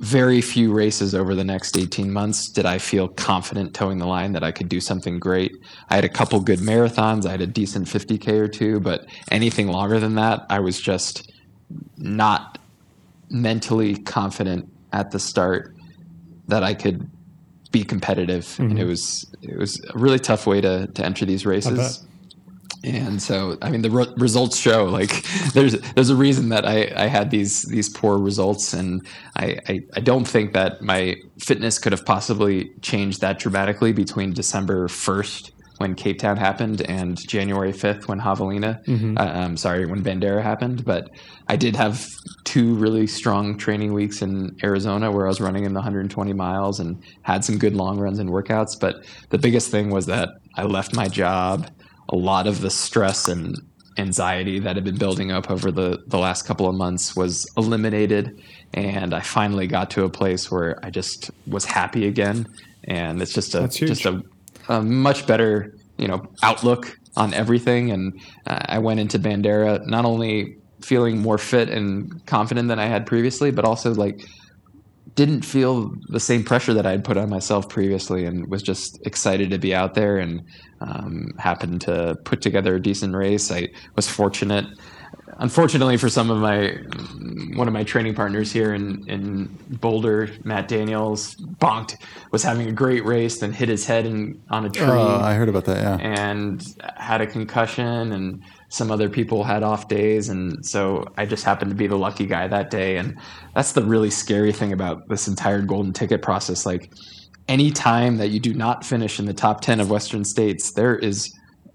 very few races over the next 18 months did I feel confident toeing the line that I could do something great. I had a couple good marathons, I had a decent 50K or two, but anything longer than that, I was just not mentally confident at the start that I could be competitive. And mm-hmm. it was it was a really tough way to, to enter these races. And so, I mean, the re- results show like there's there's a reason that I, I had these these poor results, and I, I I don't think that my fitness could have possibly changed that dramatically between December first when Cape Town happened and January 5th when Javelina, uh, I'm sorry, when Bandera happened. But I did have two really strong training weeks in Arizona where I was running in the 120 miles and had some good long runs and workouts. But the biggest thing was that I left my job. A lot of the stress and anxiety that had been building up over the, the last couple of months was eliminated. And I finally got to a place where I just was happy again. And it's just a, just a, a much better, you know, outlook on everything. And uh, I went into Bandera not only feeling more fit and confident than I had previously, but also like didn't feel the same pressure that I'd put on myself previously, and was just excited to be out there and um, happened to put together a decent race. I was fortunate. Unfortunately, for some of my one of my training partners here in, in Boulder, Matt Daniels, bonked was having a great race, then hit his head in, on a tree Oh, I heard about that. Yeah. and had a concussion and some other people had off days. And so I just happened to be the lucky guy that day. And that's the really scary thing about this entire golden ticket process. Like any time that you do not finish in the top 10 of western states there is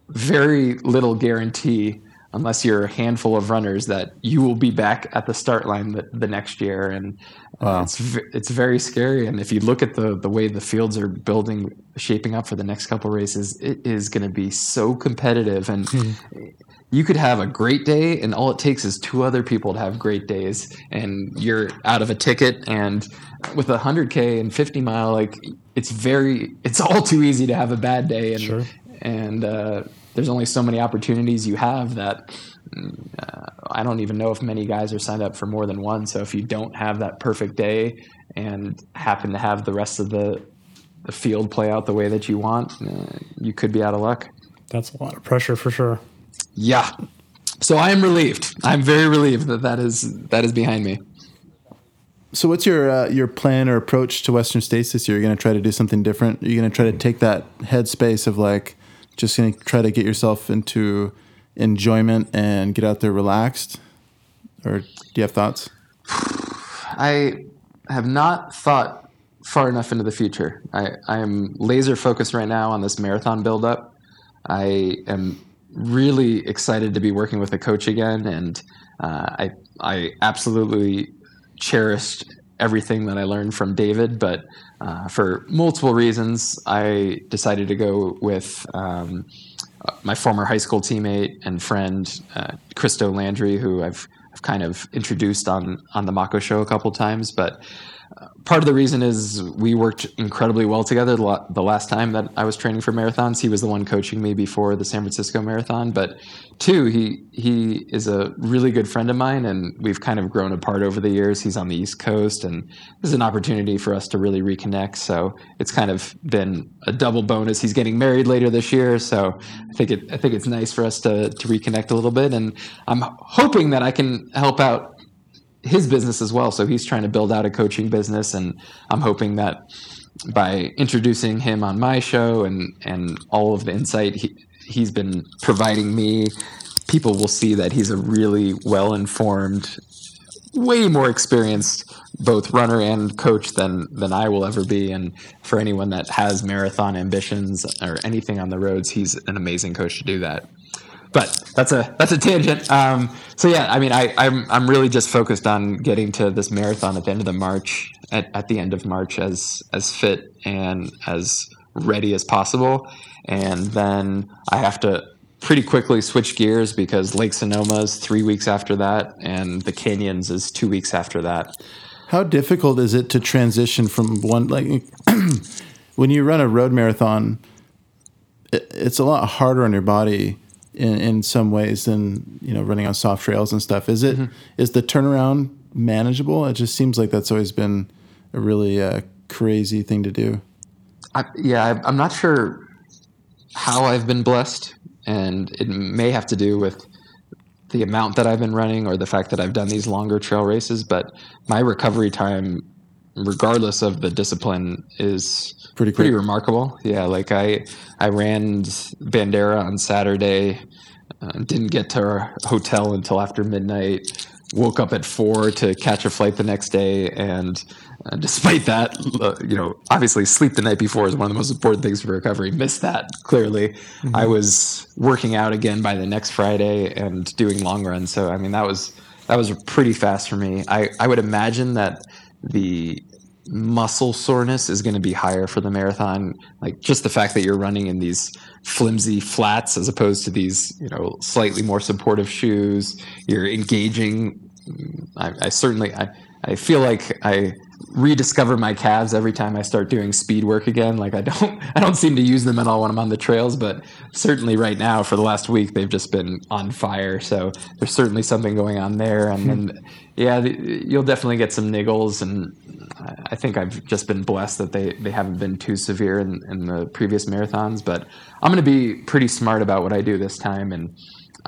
very little guarantee unless you're a handful of runners that you will be back at the start line the, the next year. And uh, it's v- it's very scary. And if you look at the the way the fields are building shaping up for the next couple races it is going to be so competitive. And you could have a great day and all it takes is two other people to have great days. And you're out of a ticket and with a 100k and 50 mile like it's very it's all too easy to have a bad day. And Sure. and uh, there's only so many opportunities you have that uh, I don't even know if many guys are signed up for more than one. So if you don't have that perfect day and happen to have the rest of the the field play out the way that you want, uh, you could be out of luck. That's a lot of pressure for sure. Yeah. So I am relieved. I'm very relieved that that is that is behind me. So, what's your uh, your plan or approach to Western States this year? You're going to try to do something different. Are You're going to try to take that headspace of like just to try to get yourself into enjoyment and get out there relaxed. Or do you have thoughts? I have not thought far enough into the future. I, I am laser focused right now on this marathon buildup. I am really excited to be working with a coach again, and uh, I I absolutely cherished everything that I learned from David, but uh, for multiple reasons, I decided to go with. Um, my former high school teammate and friend uh, Christo Landry, who I've I've kind of introduced on on the Mocko show a couple times, but part of the reason is we worked incredibly well together the, last time that I was training for marathons. He was the one coaching me before the San Francisco Marathon, but two, he he is a really good friend of mine, and we've kind of grown apart over the years. He's on the East Coast, and this is an opportunity for us to really reconnect. So it's kind of been a double bonus. He's getting married later this year, so I think it I think it's nice for us to to reconnect a little bit, and I'm hoping that I can help out his business as well. So he's trying to build out a coaching business, and I'm hoping that by introducing him on my show and and all of the insight he, he's been providing me, people will see that he's a really well informed, way more experienced both runner and coach than than I will ever be. And for anyone that has marathon ambitions or anything on the roads, he's an amazing coach to do that but that's a that's a tangent. Um, so yeah, I mean, I, I'm I'm really just focused on getting to this marathon at the end of the March, at, at the end of March, as as fit and as ready as possible, and then I have to pretty quickly switch gears because Lake Sonoma is three weeks after that, and the Canyons is two weeks after that. How difficult is it to transition from one like when you run a road marathon? It, it's a lot harder on your body in, in some ways than you know running on soft trails and stuff. Is it? Is the turnaround manageable? It just seems like that's always been a really uh, crazy thing to do. I, yeah, I'm not sure how I've been blessed, and it may have to do with the amount that I've been running or the fact that I've done these longer trail races. But my recovery time, regardless of the discipline, is Pretty pretty remarkable. Yeah, like I I ran Bandera on Saturday, uh, didn't get to our hotel until after midnight. woke up at four to catch a flight the next day, and uh, despite that, uh, you know, obviously sleep the night before is one of the most important things for recovery. Missed that clearly. Mm-hmm. I was working out again by the next Friday and doing long runs. So I mean, that was that was pretty fast for me. I I would imagine that the muscle soreness is going to be higher for the marathon. Like just the fact that you're running in these flimsy flats as opposed to these, you know, slightly more supportive shoes. You're engaging. Mm, I, I certainly, I, I feel like I rediscover my calves every time I start doing speed work again. Like I don't, I don't seem to use them at all when I'm on the trails, but certainly right now for the last week they've just been on fire. So there's certainly something going on there. And hmm. then, yeah, you'll definitely get some niggles, and I think I've just been blessed that they they haven't been too severe in, in the previous marathons. But I'm going to be pretty smart about what I do this time, and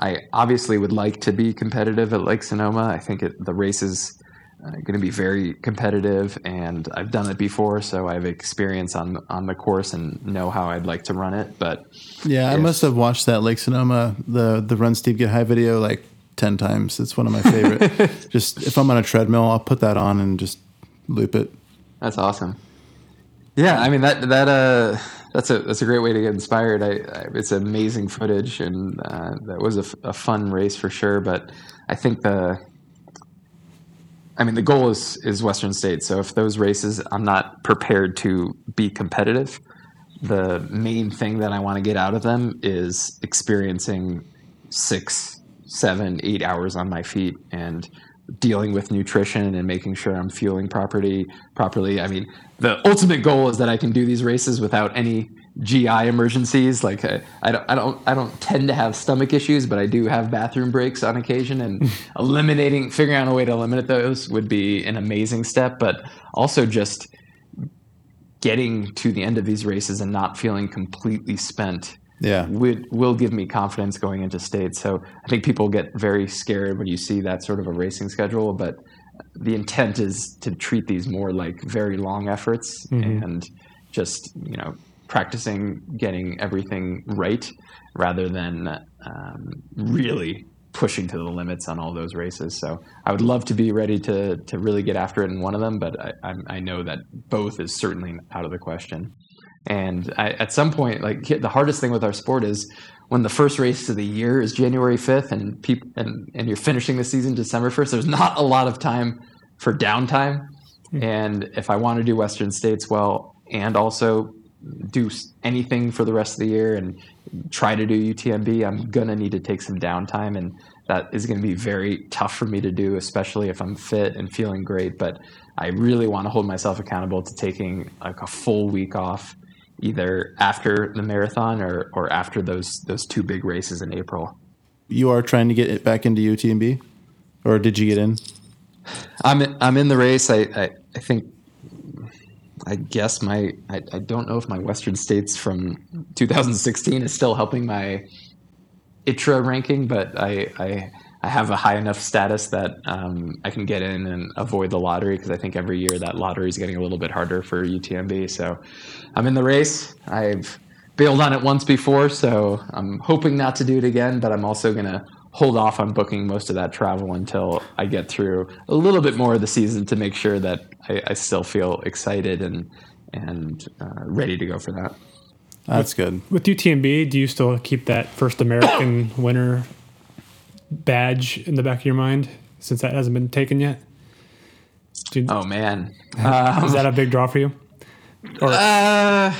I obviously would like to be competitive at Lake Sonoma. I think it, the races going to be very competitive, and I've done it before, so I have experience on on the course and know how I'd like to run it. But yeah, if, I must have watched that Lake Sonoma the the Run Steep Get High video like ten times. It's one of my favorite. just if I'm on a treadmill, I'll put that on and just loop it. That's awesome. Yeah, I mean that that uh that's a that's a great way to get inspired. I, I it's amazing footage, and uh, that was a, a fun race for sure. But I think the I mean, the goal is is Western States. So if those races, I'm not prepared to be competitive. The main thing that I want to get out of them is experiencing six, seven, eight hours on my feet and dealing with nutrition and making sure I'm fueling properly. Properly. I mean, the ultimate goal is that I can do these races without any GI emergencies. Like I, I, don't, I don't, I don't tend to have stomach issues, but I do have bathroom breaks on occasion. And eliminating, figuring out a way to eliminate those would be an amazing step. But also just getting to the end of these races and not feeling completely spent. Yeah, would will give me confidence going into states. So I think people get very scared when you see that sort of a racing schedule, but the intent is to treat these more like very long efforts mm-hmm. and just you know practicing getting everything right rather than um, really pushing to the limits on all those races. So I would love to be ready to to really get after it in one of them, but I, I know that both is certainly out of the question. And I, at some point, like the hardest thing with our sport is when the first race of the year is January fifth, and people and and you're finishing the season December first. There's not a lot of time for downtime. Mm-hmm. And if I want to do Western States well, and also do anything for the rest of the year and try to do UTMB, I'm gonna need to take some downtime, and that is going to be very tough for me to do, especially if I'm fit and feeling great. But I really want to hold myself accountable to taking like a full week off, either after the marathon or or after those those two big races in April. You are trying to get it back into UTMB, or did you get in? I'm I'm in the race. I I, I think I guess my I, I don't know if my Western States from 2016 is still helping my ITRA ranking, but I I, I have a high enough status that um, I can get in and avoid the lottery because I think every year that lottery is getting a little bit harder for UTMB. So I'm in the race. I've bailed on it once before, so I'm hoping not to do it again. But I'm also gonna hold off on booking most of that travel until I get through a little bit more of the season to make sure that I, I still feel excited and and uh, ready to go for that. That's good. With UTMB, do you still keep that first American winner badge in the back of your mind since that hasn't been taken yet? You, oh man, um, is that a big draw for you? Or, uh,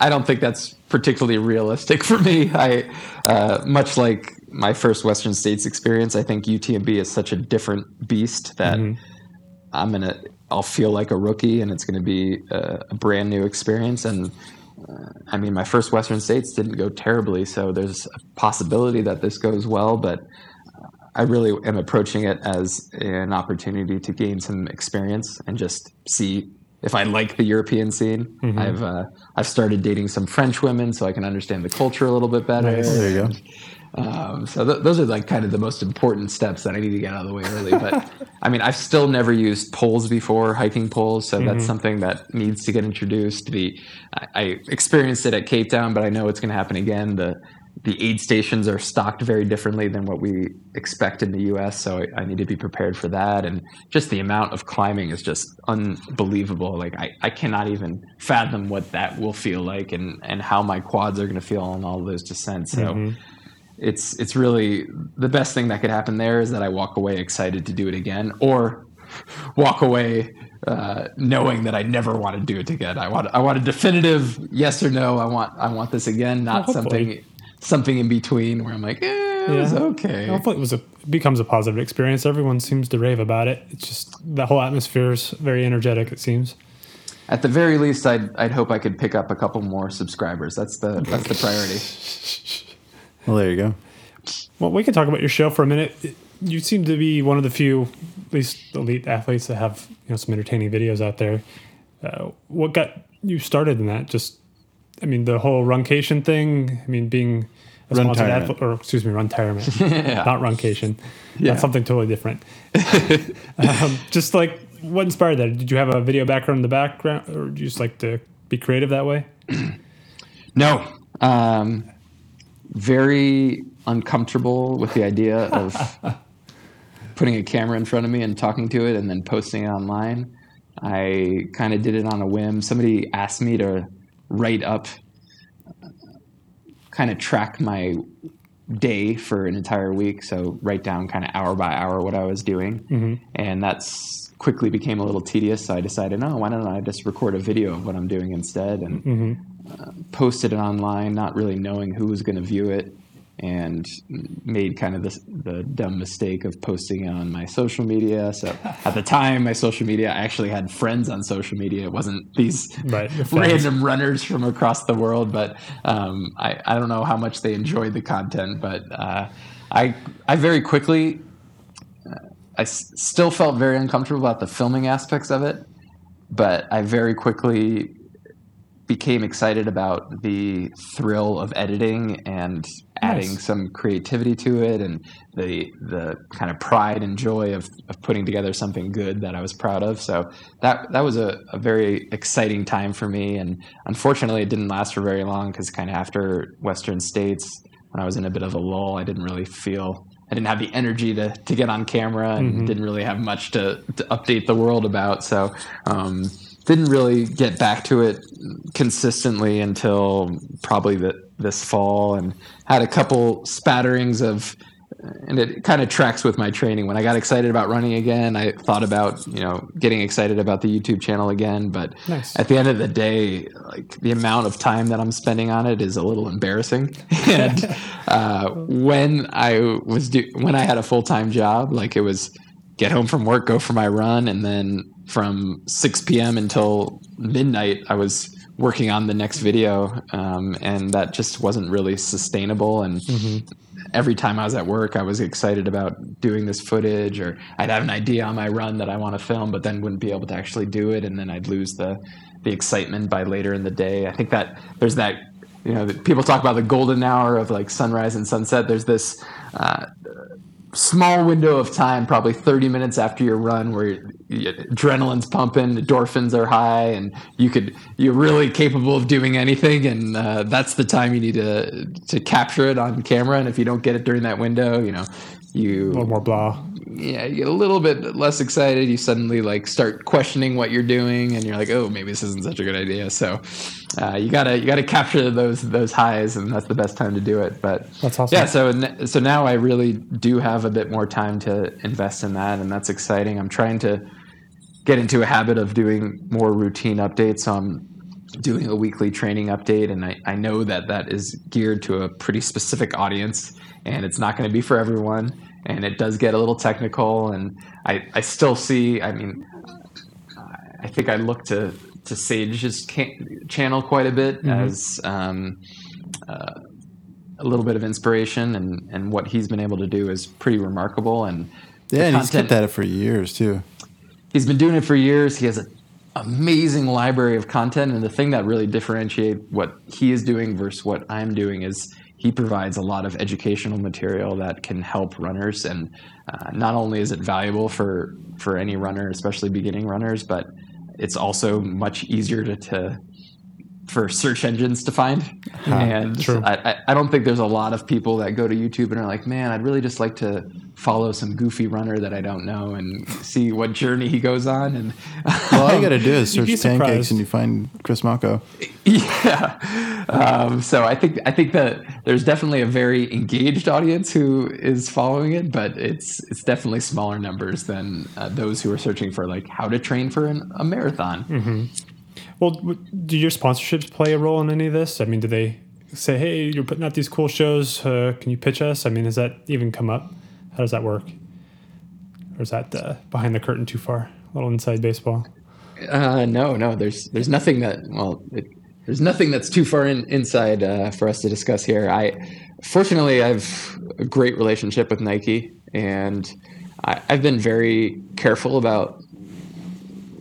I don't think that's particularly realistic for me. I uh, much like my first Western States experience, I think UTMB is such a different beast that mm-hmm. I'm gonna I'll feel like a rookie, and it's going to be a, a, brand new experience. And uh, I mean, my first Western States didn't go terribly, so there's a possibility that this goes well. But I really am approaching it as an opportunity to gain some experience and just see if I like the European scene. Mm-hmm. I've uh, I've started dating some French women, so I can understand the culture a little bit better. Nice. There you go. Um, so th- those are like kind of the most important steps that I need to get out of the way early. But I mean, I've still never used poles before, hiking poles. So mm-hmm. that's something that needs to get introduced. The I, I, experienced it at Cape Town, but I know it's going to happen again. The the aid stations are stocked very differently than what we expect in the U.S. So I, I, need to be prepared for that, and just the amount of climbing is just unbelievable. Like I, I cannot even fathom what that will feel like, and and how my quads are going to feel on all those descents. So. Mm-hmm. It's it's really the best thing that could happen there is that I walk away excited to do it again, or walk away uh, knowing that I never want to do it again. I want I want a definitive yes or no. I want I want this again, not well, something something in between where I'm like, eh, it was okay. Hopefully, it was a it becomes a positive experience. Everyone seems to rave about it. It's just the whole atmosphere is very energetic. It seems. At the very least, I'd I'd hope I could pick up a couple more subscribers. That's the that's the priority. well, there you go. Well, we can talk about your show for a minute. You seem to be one of the few, at least elite athletes that have you know some entertaining videos out there. Uh, what got you started in that? Just I mean, the whole runcation thing. I mean, being a run sponsored athlete, or excuse me, run retirement, yeah. not runcation. Yeah. That's something totally different. um, just like what inspired that? Did you have a video background in the background, or did you just like to be creative that way? no. Um, very uncomfortable with the idea of putting a camera in front of me and talking to it and then posting it online. I kind of did it on a whim. Somebody asked me to write up, kind of track my day for an entire week. So write down kind of hour by hour what I was doing, mm-hmm. and that's quickly became a little tedious. So I decided, no, why don't I just record a video of what I'm doing instead and mm-hmm. Uh, posted it online, not really knowing who was going to view it and made kind of the, the dumb mistake of posting it on my social media. So at the time, my social media, I actually had friends on social media. It wasn't these right, random runners from across the world, but um, I, I don't know how much they enjoyed the content, but uh, I, I very quickly, uh, I s- still felt very uncomfortable about the filming aspects of it, but I very quickly became excited about the thrill of editing and adding nice. some creativity to it and the the kind of pride and joy of, of putting together something good that I was proud of. So that that was a, a very exciting time for me. And unfortunately, it didn't last for very long because kind of after Western States, when I was in a bit of a lull, I didn't really feel I didn't have the energy to to get on camera and mm-hmm. didn't really have much to, to update the world about. So. Um, didn't really get back to it consistently until probably the, this fall and had a couple spatterings of and it kind of tracks with my training when i got excited about running again i thought about you know getting excited about the youtube channel again but nice. at the end of the day like the amount of time that i'm spending on it is a little embarrassing and uh, when i was do- when i had a full-time job like it was get home from work go for my run and then from 6 p.m. until midnight, I was working on the next video, um, and that just wasn't really sustainable. And mm-hmm. every time I was at work, I was excited about doing this footage, or I'd have an idea on my run that I want to film, but then wouldn't be able to actually do it, and then I'd lose the the excitement by later in the day. I think that there's that you know people talk about the golden hour of like sunrise and sunset. There's this. Uh, small window of time, probably 30 minutes after your run, where adrenaline's pumping, endorphins are high, and you could you're really capable of doing anything, and uh, that's the time you need to to capture it on camera. And if you don't get it during that window, you know, you a little more blah yeah, you get a little bit less excited. You suddenly like start questioning what you're doing, and you're like, oh, maybe this isn't such a good idea. So uh, you gotta you gotta capture those those highs, and that's the best time to do it. But that's awesome. Yeah, so so now I really do have a bit more time to invest in that, and that's exciting. I'm trying to get into a habit of doing more routine updates. So I'm doing a weekly training update, and I, I know that that is geared to a pretty specific audience, and it's not going to be for everyone and it does get a little technical. And I, I still see. I mean, I think I look to to Sage's channel quite a bit mm-hmm. as um, uh, a little bit of inspiration, and and what he's been able to do is pretty remarkable. And yeah, and content, he's kept at it for years too. He's been doing it for years. He has an amazing library of content, and the thing that really differentiate what he is doing versus what I'm doing is he provides a lot of educational material that can help runners. And uh, not only is it valuable for, for any runner, especially beginning runners, but it's also much easier to, to for search engines to find. and. I, I, I don't think there's a lot of people that go to YouTube and are like, man, I'd really just like to follow some goofy runner that I don't know and see what journey he goes on. And Well, all you got to do is search pancakes and you find Chris Mocko. yeah. Um, so I think I think that there's definitely a very engaged audience who is following it, but it's it's definitely smaller numbers than uh, those who are searching for like how to train for an, a marathon. Well, do your sponsorships play a role in any of this? I mean, do they say, "Hey, you're putting out these cool shows. Uh, can you pitch us?" I mean, does that even come up? How does that work? Or is that uh, behind the curtain too far? A little inside baseball. Uh, no, no, there's there's nothing that well, it, there's nothing that's too far in, inside uh, for us to discuss here. I fortunately I've a great relationship with Nike, and I, I've been very careful about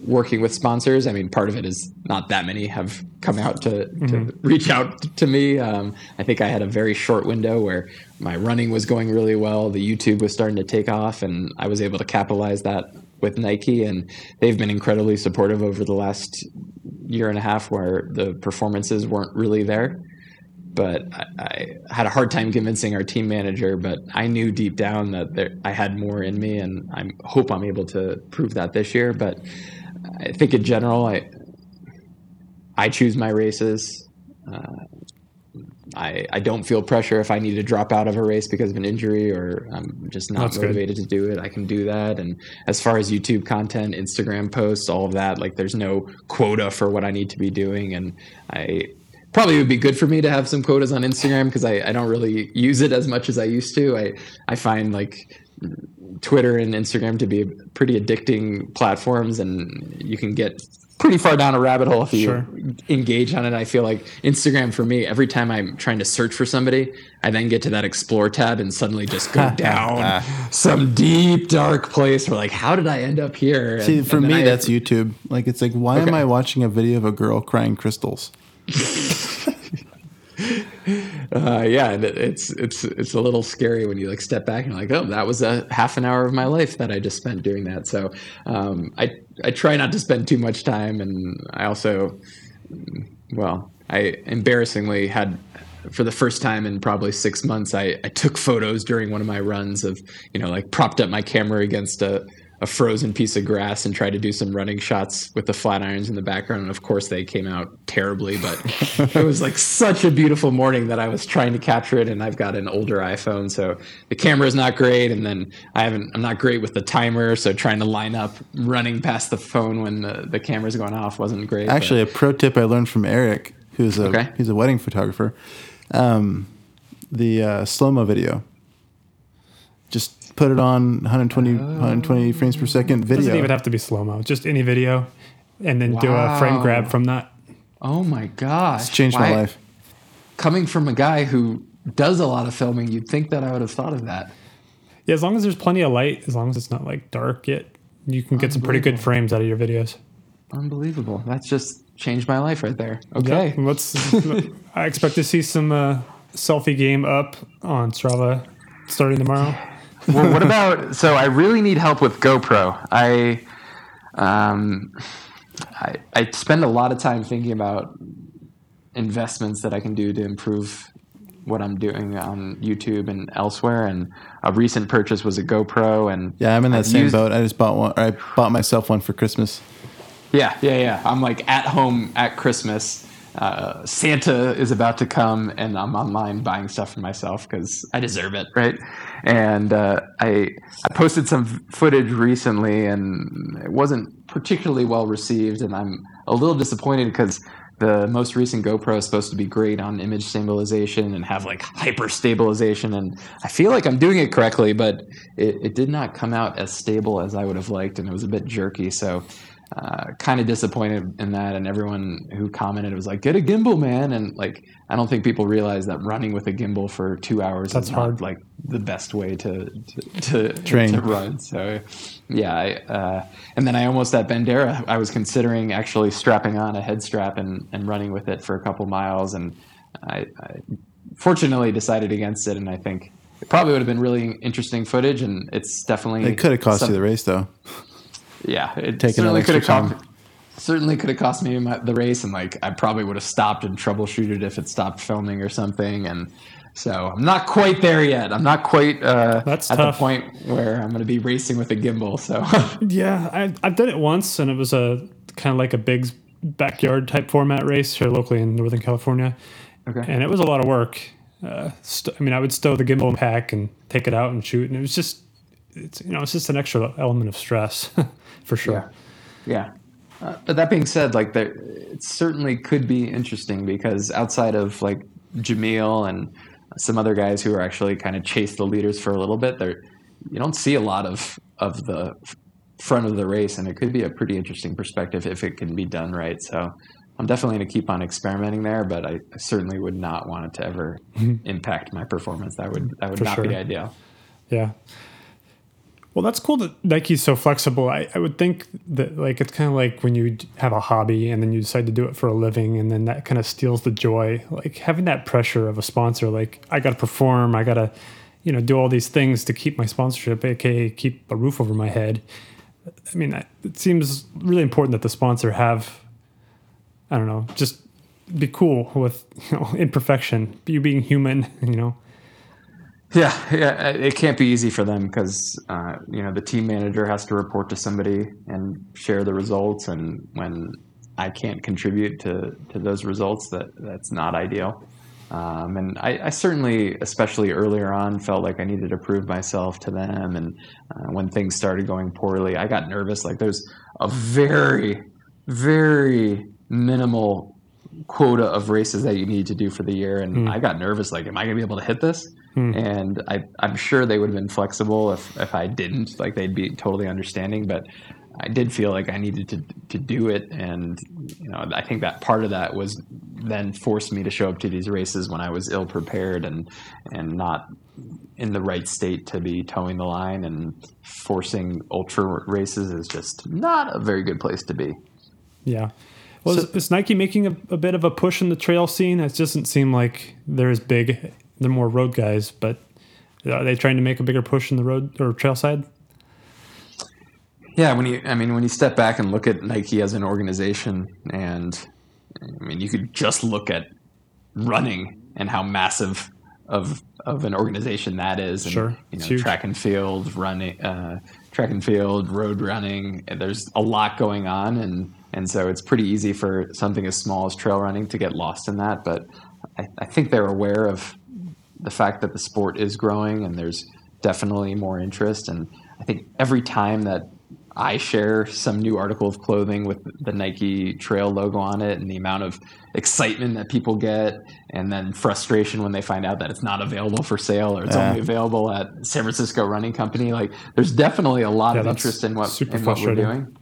working with sponsors. I mean, part of it is not that many have come out to, to reach out to me. Um, I think I had a very short window where my running was going really well, the YouTube was starting to take off, and I was able to capitalize that with Nike. And they've been incredibly supportive over the last year and a half where the performances weren't really there. But I, I had a hard time convincing our team manager. But I knew deep down that there, I had more in me, and I hope I'm able to prove that this year. But I think in general, I I choose my races. Uh, I I don't feel pressure if I need to drop out of a race because of an injury or I'm just not That's good. motivated to do it. I can do that. And as far as YouTube content, Instagram posts, all of that, like there's no quota for what I need to be doing. And I probably would be good for me to have some quotas on Instagram because I, I don't really use it as much as I used to. I I find like Twitter and Instagram to be pretty addicting platforms, and you can get pretty far down a rabbit hole if you Sure. engage on it. I feel like Instagram for me, every time I'm trying to search for somebody, I then get to that explore tab and suddenly just go down ah. some deep dark place where like, how did I end up here? See, for me, I- that's YouTube. Like, it's like, why am I watching a video of a girl crying crystals? Uh, yeah, and it, it's it's it's a little scary when you like step back and you're like, oh, that was a half an hour of my life that I just spent doing that. So um, I I try not to spend too much time, and I also, well, I embarrassingly had. For the first time in probably six months, I, I took photos during one of my runs of, you know, like propped up my camera against a, a frozen piece of grass and tried to do some running shots with the Flatirons in the background. And of course, they came out terribly, but it was like such a beautiful morning that I was trying to capture it. And I've got an older iPhone, so the camera is not great. And then I haven't, I'm not great with the timer, so trying to line up running past the phone when the, the camera's going off wasn't great. but- Actually, a pro tip I learned from Eric, who's a Okay. he's a wedding photographer. Um, the uh, slow mo video. Just put it on 120 120 frames per second video. Doesn't even have to be slow mo. Just any video, and then do a frame grab from that. oh my gosh, it's changed Why- my life. Coming from a guy who does a lot of filming, you'd think that I would have thought of that. Yeah, as long as there's plenty of light, as long as it's not like dark yet, you can get some pretty good frames out of your videos. Unbelievable. That's just changed my life right there. Okay. Yeah, let's. I expect to see some uh, selfie game up on Strava starting tomorrow. Well, what about? So I really need help with GoPro. I, um, I, I spend a lot of time thinking about investments that I can do to improve what I'm doing on YouTube and elsewhere. And a recent purchase was a GoPro, and Yeah, I'm in that I've same used- boat. I just bought one. Or I bought myself one for Christmas. Yeah, yeah, yeah. I'm like at home at Christmas. Uh, Santa is about to come, and I'm online buying stuff for myself because I deserve it, right? And uh, I I posted some footage recently, and it wasn't particularly well received, and I'm a little disappointed because the most recent GoPro is supposed to be great on image stabilization and have like hyper stabilization, and I feel like I'm doing it correctly, but it, it did not come out as stable as I would have liked, and it was a bit jerky. So uh, kind of disappointed in that. And everyone who commented was like, "Get a gimbal, man!" And like, I don't think people realize that running with a gimbal for two hours That's is hard. not like the best way to to, to, Train. to run. So, yeah. I, uh, and then I almost at Bandera, I was considering actually strapping on a head strap and and running with it for a couple miles, and I, I fortunately decided against it. And I think. It probably would have been really interesting footage, and it's definitely. It could have cost some- you the race, though. Yeah, it Taking certainly could have cost. certainly could have cost me my, the race, and like I probably would have stopped and troubleshooted if it stopped filming or something. And so I'm not quite there yet. I'm not quite uh, That's at tough. the point where I'm going to be racing with a gimbal. So Yeah, I, I've done it once, and it was a kind of like a big backyard type format race here locally in Northern California, okay, and it was a lot of work. Uh, st- I mean, I would stow the gimbal pack and take it out and shoot, and it was just, it's you know, it's just an extra element of stress, for sure. yeah, yeah. Uh, but that being said, like there, it certainly could be interesting because outside of like Jamil and some other guys who are actually kind of chase the leaders for a little bit, there you don't see a lot of of the front of the race, and it could be a pretty interesting perspective if it can be done right. So. I'm definitely going to keep on experimenting there, but I I certainly would not want it to ever impact my performance. That would that would For not be ideal. Yeah. Well, that's cool that Nike's so flexible. I, I would think that like it's kind of like when you have a hobby and then you decide to do it for a living, and then that kind of steals the joy. Like having that pressure of a sponsor, like I got to perform, I got to, you know, do all these things to keep my sponsorship, aka keep a roof over my head. I mean, it seems really important that the sponsor have, I don't know, just be cool with you know imperfection, you being human, you know. Yeah, yeah, it can't be easy for them because uh, you know the team manager has to report to somebody and share the results, and when I can't contribute to, to those results, that that's not ideal. Um, and I, I certainly, especially earlier on, felt like I needed to prove myself to them. And uh, when things started going poorly, I got nervous. Like there's a very, very minimal quota of races that you need to do for the year, and I got nervous. Like, am I going to be able to hit this? Hmm. And I, I'm sure they would have been flexible if, if I didn't. Like, they'd be totally understanding. But I did feel like I needed to to do it, and you know, I think that part of that was then forced me to show up to these races when I was ill prepared and and not in the right state to be toeing the line and forcing ultra races is just not a very good place to be. Yeah. Well, is, is Nike making a, a bit of a push in the trail scene? It doesn't seem like they're as big. They're more road guys, but are they trying to make a bigger push in the road or trail side? Yeah, when you I mean when you step back and look at Nike as an organization and I mean you could just look at running and how massive of of an organization that is and Sure. you know track and field running uh, track and field road running there's a lot going on and and so it's pretty easy for something as small as trail running to get lost in that but I, I think they're aware of the fact that the sport is growing and there's definitely more interest. And I think every time that I share some new article of clothing with the Nike Trail logo on it and the amount of excitement that people get and then frustration when they find out that it's not available for sale or it's Yeah. only available at San Francisco Running Company, like there's definitely a lot Yeah, of interest in what, in what we're doing.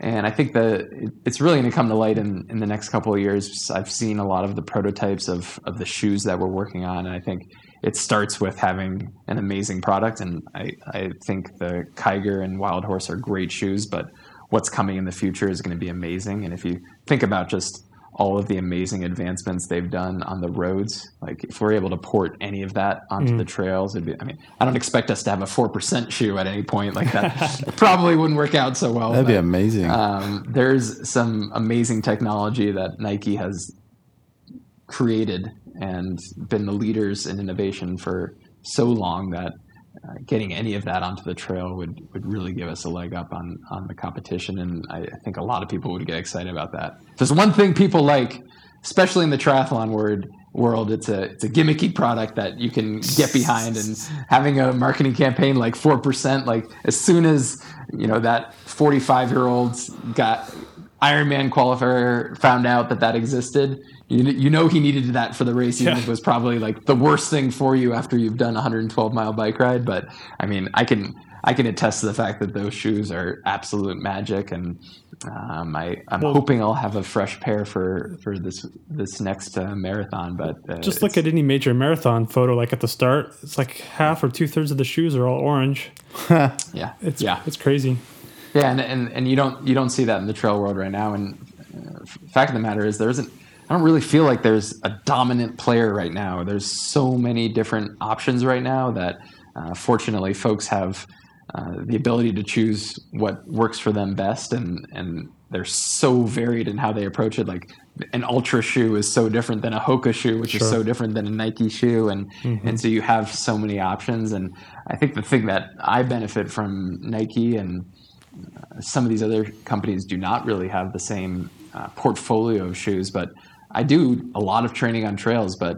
And I think that it's really going to come to light in, in the next couple of years. I've seen a lot of the prototypes of, of the shoes that we're working on. And I think it starts with having an amazing product. And I, I think the Kiger and Wild Horse are great shoes, but what's coming in the future is going to be amazing. And if you think about just all of the amazing advancements they've done on the roads, like if we're able to port any of that onto Mm. the trails, it'd be, I mean, I don't expect us to have a 4% shoe at any point like that. probably wouldn't work out so well. That'd be amazing. um, there's some amazing technology that Nike has created and been the leaders in innovation for so long that uh, getting any of that onto the trail would, would really give us a leg up on, on the competition. And I, think a lot of people would get excited about that. If there's one thing people like, especially in the triathlon word, world, it's a, it's a gimmicky product that you can get behind and having a marketing campaign like 4%, like as soon as, you know, that 45 year old got Ironman qualifier found out that that existed, you, you know he needed that for the race, even Yeah. if it was probably like the worst thing for you after you've done a 112 mile bike ride. But I mean, I can I can attest to the fact that those shoes are absolute magic, and um, I, I'm Well- hoping I'll have a fresh pair for for this this next uh, marathon. But uh, Just look at any major marathon photo, like at the start, it's like half or two thirds of the shoes are all orange. yeah, It's yeah, it's crazy. Yeah, and, and and you don't you don't see that in the trail world right now. And uh, fact of the matter is, there isn't. I don't really feel like there's a dominant player right now. There's so many different options right now that, uh, fortunately, folks have uh, the ability to choose what works for them best, and and they're so varied in how they approach it. Like an Altra shoe is so different than a Hoka shoe, which Sure. is so different than a Nike shoe, and and so you have so many options. And I think the thing that I benefit from Nike and uh, some of these other companies do not really have the same uh, portfolio of shoes, but I do a lot of training on trails, but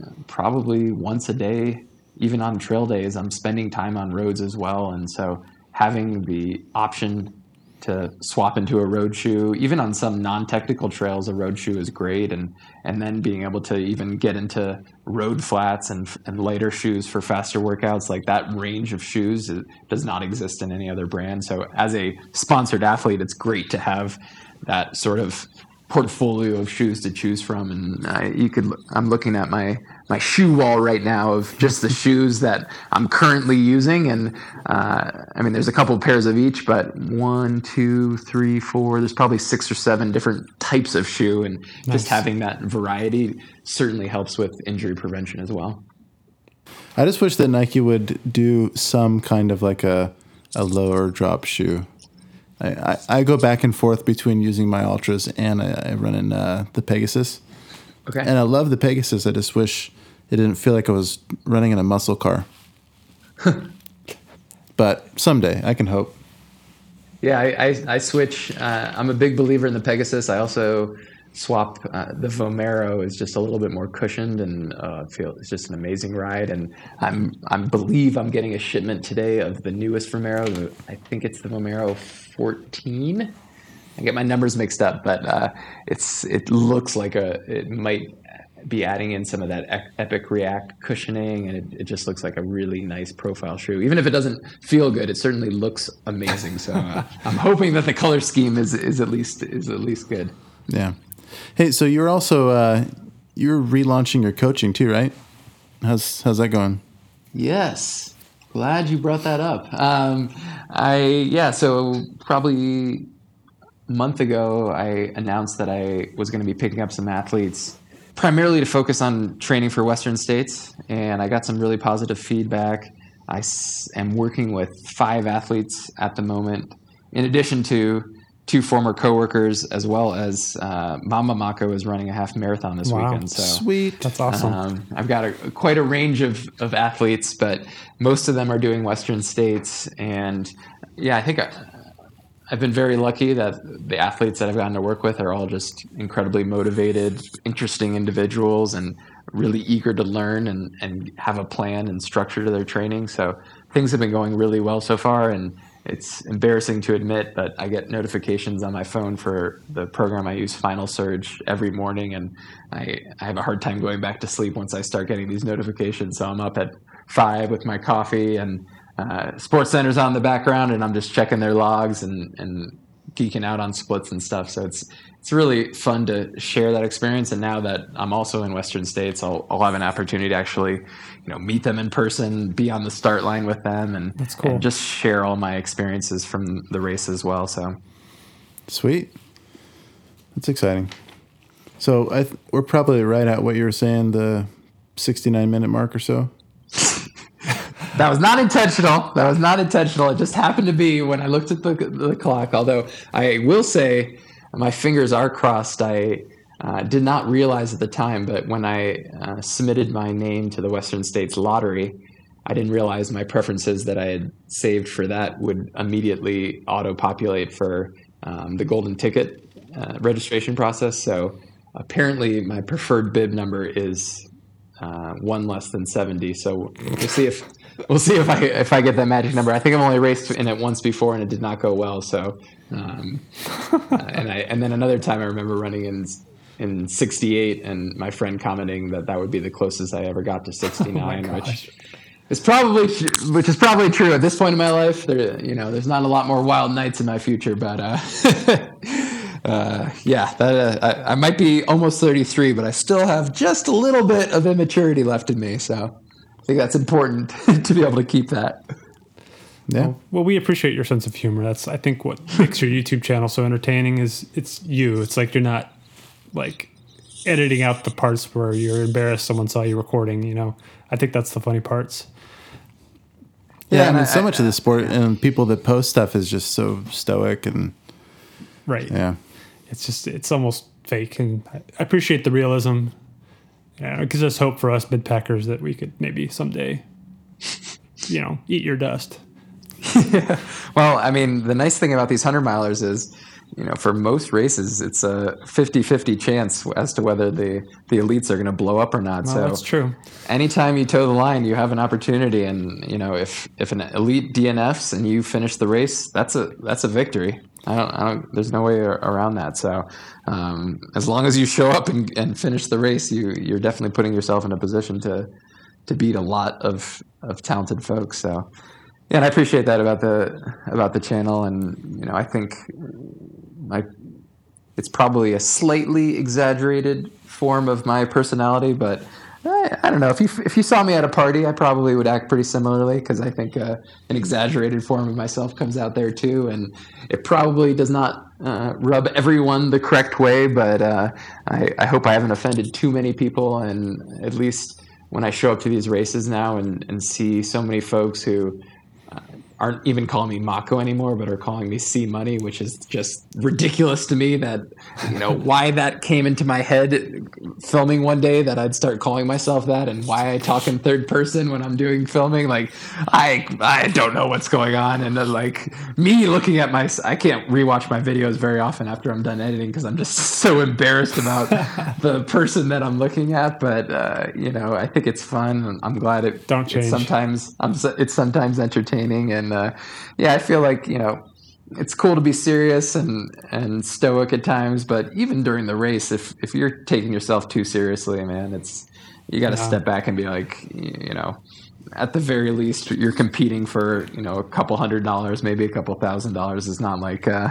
uh, probably once a day, even on trail days, I'm spending time on roads as well. And so having the option to swap into a road shoe, even on some non-technical trails, a road shoe is great. And and then being able to even get into road flats and and lighter shoes for faster workouts, like that range of shoes does not exist in any other brand. So as a sponsored athlete, it's great to have that sort of portfolio of shoes to choose from and I, you could i'm looking at my my shoe wall right now of just the shoes that i'm currently using and uh, i mean there's a couple pairs of each but one two three four there's probably six or seven different types of shoe and Nice. just having that variety certainly helps with injury prevention as well I just wish that Nike would do some kind of like a a lower drop shoe. I, I, go back and forth between using my ultras and I, I run in uh, the Pegasus, okay and I love the Pegasus. I just wish it didn't feel like I was running in a muscle car. but someday I can hope. Yeah, I, I, I switch. Uh, I'm a big believer in the Pegasus. I also swap uh, the Vomero is just a little bit more cushioned and uh, feel it's just an amazing ride. And I'm I believe I'm getting a shipment today of the newest Vomero. I think it's the Vomero 14. I get my numbers mixed up, but uh, it's it looks like a it might be adding in some of that Epic React cushioning, and it, it just looks like a really nice profile shoe. Even if it doesn't feel good, it certainly looks amazing. So uh, I'm hoping that the color scheme is is at least is at least good. Yeah. Hey, so you're also uh, you're relaunching your coaching too, right? How's how's that going? Yes. Glad you brought that up. Um, I yeah, so probably a month ago I announced that I was going to be picking up some athletes primarily to focus on training for Western States and I got some really positive feedback. I am working with 5 athletes at the moment in addition to two former coworkers as well as uh, Mama Mocko is running a half marathon this Wow. weekend. So Sweet. That's awesome. um, I've got a, quite a range of, of athletes, but most of them are doing Western states. And yeah, I think I, I've been very lucky that the athletes that I've gotten to work with are all just incredibly motivated, interesting individuals, and really eager to learn and, and have a plan and structure to their training. So things have been going really well so far. And it's embarrassing to admit, but I get notifications on my phone for the program I use, Final Surge, every morning, and I, I have a hard time going back to sleep once I start getting these notifications. So I'm up at five with my coffee, and uh, Sports Center's on the background, and I'm just checking their logs and and geeking out on splits and stuff. So it's it's really fun to share that experience. And now that I'm also in Western States, I'll, I'll have an opportunity to actually, you know, meet them in person, be on the start line with them, and, That's cool. and just share all my experiences from the race as well. So Sweet. That's exciting. So I th- we're probably right at what you were saying, the 69 minute mark or so. that was not intentional. That was not intentional. It just happened to be when I looked at the, the clock. Although I will say, my fingers are crossed. I uh, did not realize at the time, but when I uh, submitted my name to the Western States Lottery, I didn't realize my preferences that I had saved for that would immediately auto populate for um, the golden ticket uh, registration process. So apparently, my preferred bib number is uh, one less than 70. So we'll see if we'll see if I if I get that magic number. I think I've only raced in it once before and it did not go well. So um, uh, and I and then another time I remember running in in 68 and my friend commenting that that would be the closest I ever got to 69, which is probably which is probably true at this point in my life. There you know there's not a lot more wild nights in my future, but. Uh, Uh, yeah, that uh, I, I might be almost 33, but I still have just a little bit of immaturity left in me. So I think that's important to be able to keep that. Yeah. Well, we appreciate your sense of humor. That's I think what makes your YouTube channel so entertaining is it's you. It's like you're not like editing out the parts where you're embarrassed someone saw you recording, you know. I think that's the funny parts. Yeah, Yeah, I mean, and so I- much of the sport and people that post stuff is just so stoic and Right. yeah. It's just it's almost fake, and I I appreciate the realism. Yeah, it gives us hope for us mid packers that we could maybe someday, you know, eat your dust. Well, I mean, the nice thing about these 100 milers is, you know, for most races, it's a 50 50 chance as to whether the, the elites are going to blow up or not. Well, so that's true. anytime you toe the line, you have an opportunity. And, you know, if, if an elite DNFs and you finish the race, that's a, that's a victory. I don't, I don't, there's no way around that. So, um, as long as you show up and, and finish the race, you, you're definitely putting yourself in a position to, to beat a lot of, of talented folks. So, yeah, and I appreciate that about the about the channel, and you know, I think my it's probably a slightly exaggerated form of my personality, but I, I don't know. If you if you saw me at a party, I probably would act pretty similarly because I think uh, an exaggerated form of myself comes out there too, and it probably does not uh, rub everyone the correct way, but uh, I, I hope I haven't offended too many people, and at least when I show up to these races now and, and see so many folks who aren't even calling me Mocko anymore, but are calling me C Money, which is just ridiculous to me. That you know why that came into my head filming one day that I'd start calling myself that, and why I talk in third person when I'm doing filming. Like I I don't know what's going on, and then, like me looking at my I can't rewatch my videos very often after I'm done editing because I'm just so embarrassed about the person that I'm looking at. But uh, you know I think it's fun. I'm glad it Don't it's change. sometimes I'm it's sometimes entertaining and uh, yeah I feel like you know it's cool to be serious and and stoic at times but even during the race if if you're taking yourself too seriously man it's you got to Yeah. step back and be like you know at the very least you're competing for you know a couple hundred dollars maybe a couple thousand dollars it's not like uh,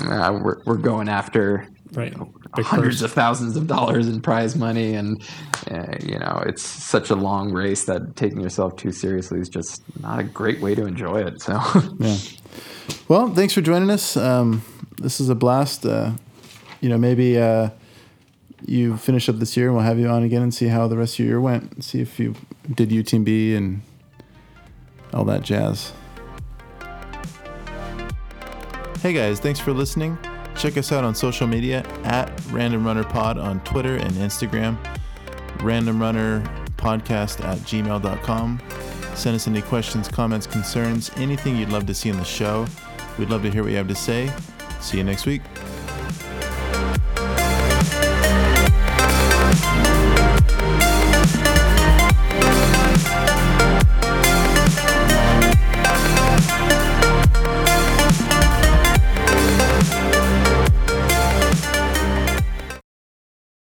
uh, we're, we're going after Right. Big hundreds purse. of thousands of dollars in prize money and uh, you know it's such a long race that taking yourself too seriously is just not a great way to enjoy it so Yeah. Well, thanks for joining us. Um, this is a blast. Uh, you know, maybe uh, you finish up this year and we'll have you on again and see how the rest of your year went. See if you did UTMB and all that jazz. Hey guys, thanks for listening. Check us out on social media at Random Runner Pod on Twitter and Instagram, Random Runner Podcast at gmail.com. Send us any questions, comments, concerns, anything you'd love to see in the show. We'd love to hear what you have to say. See you next week.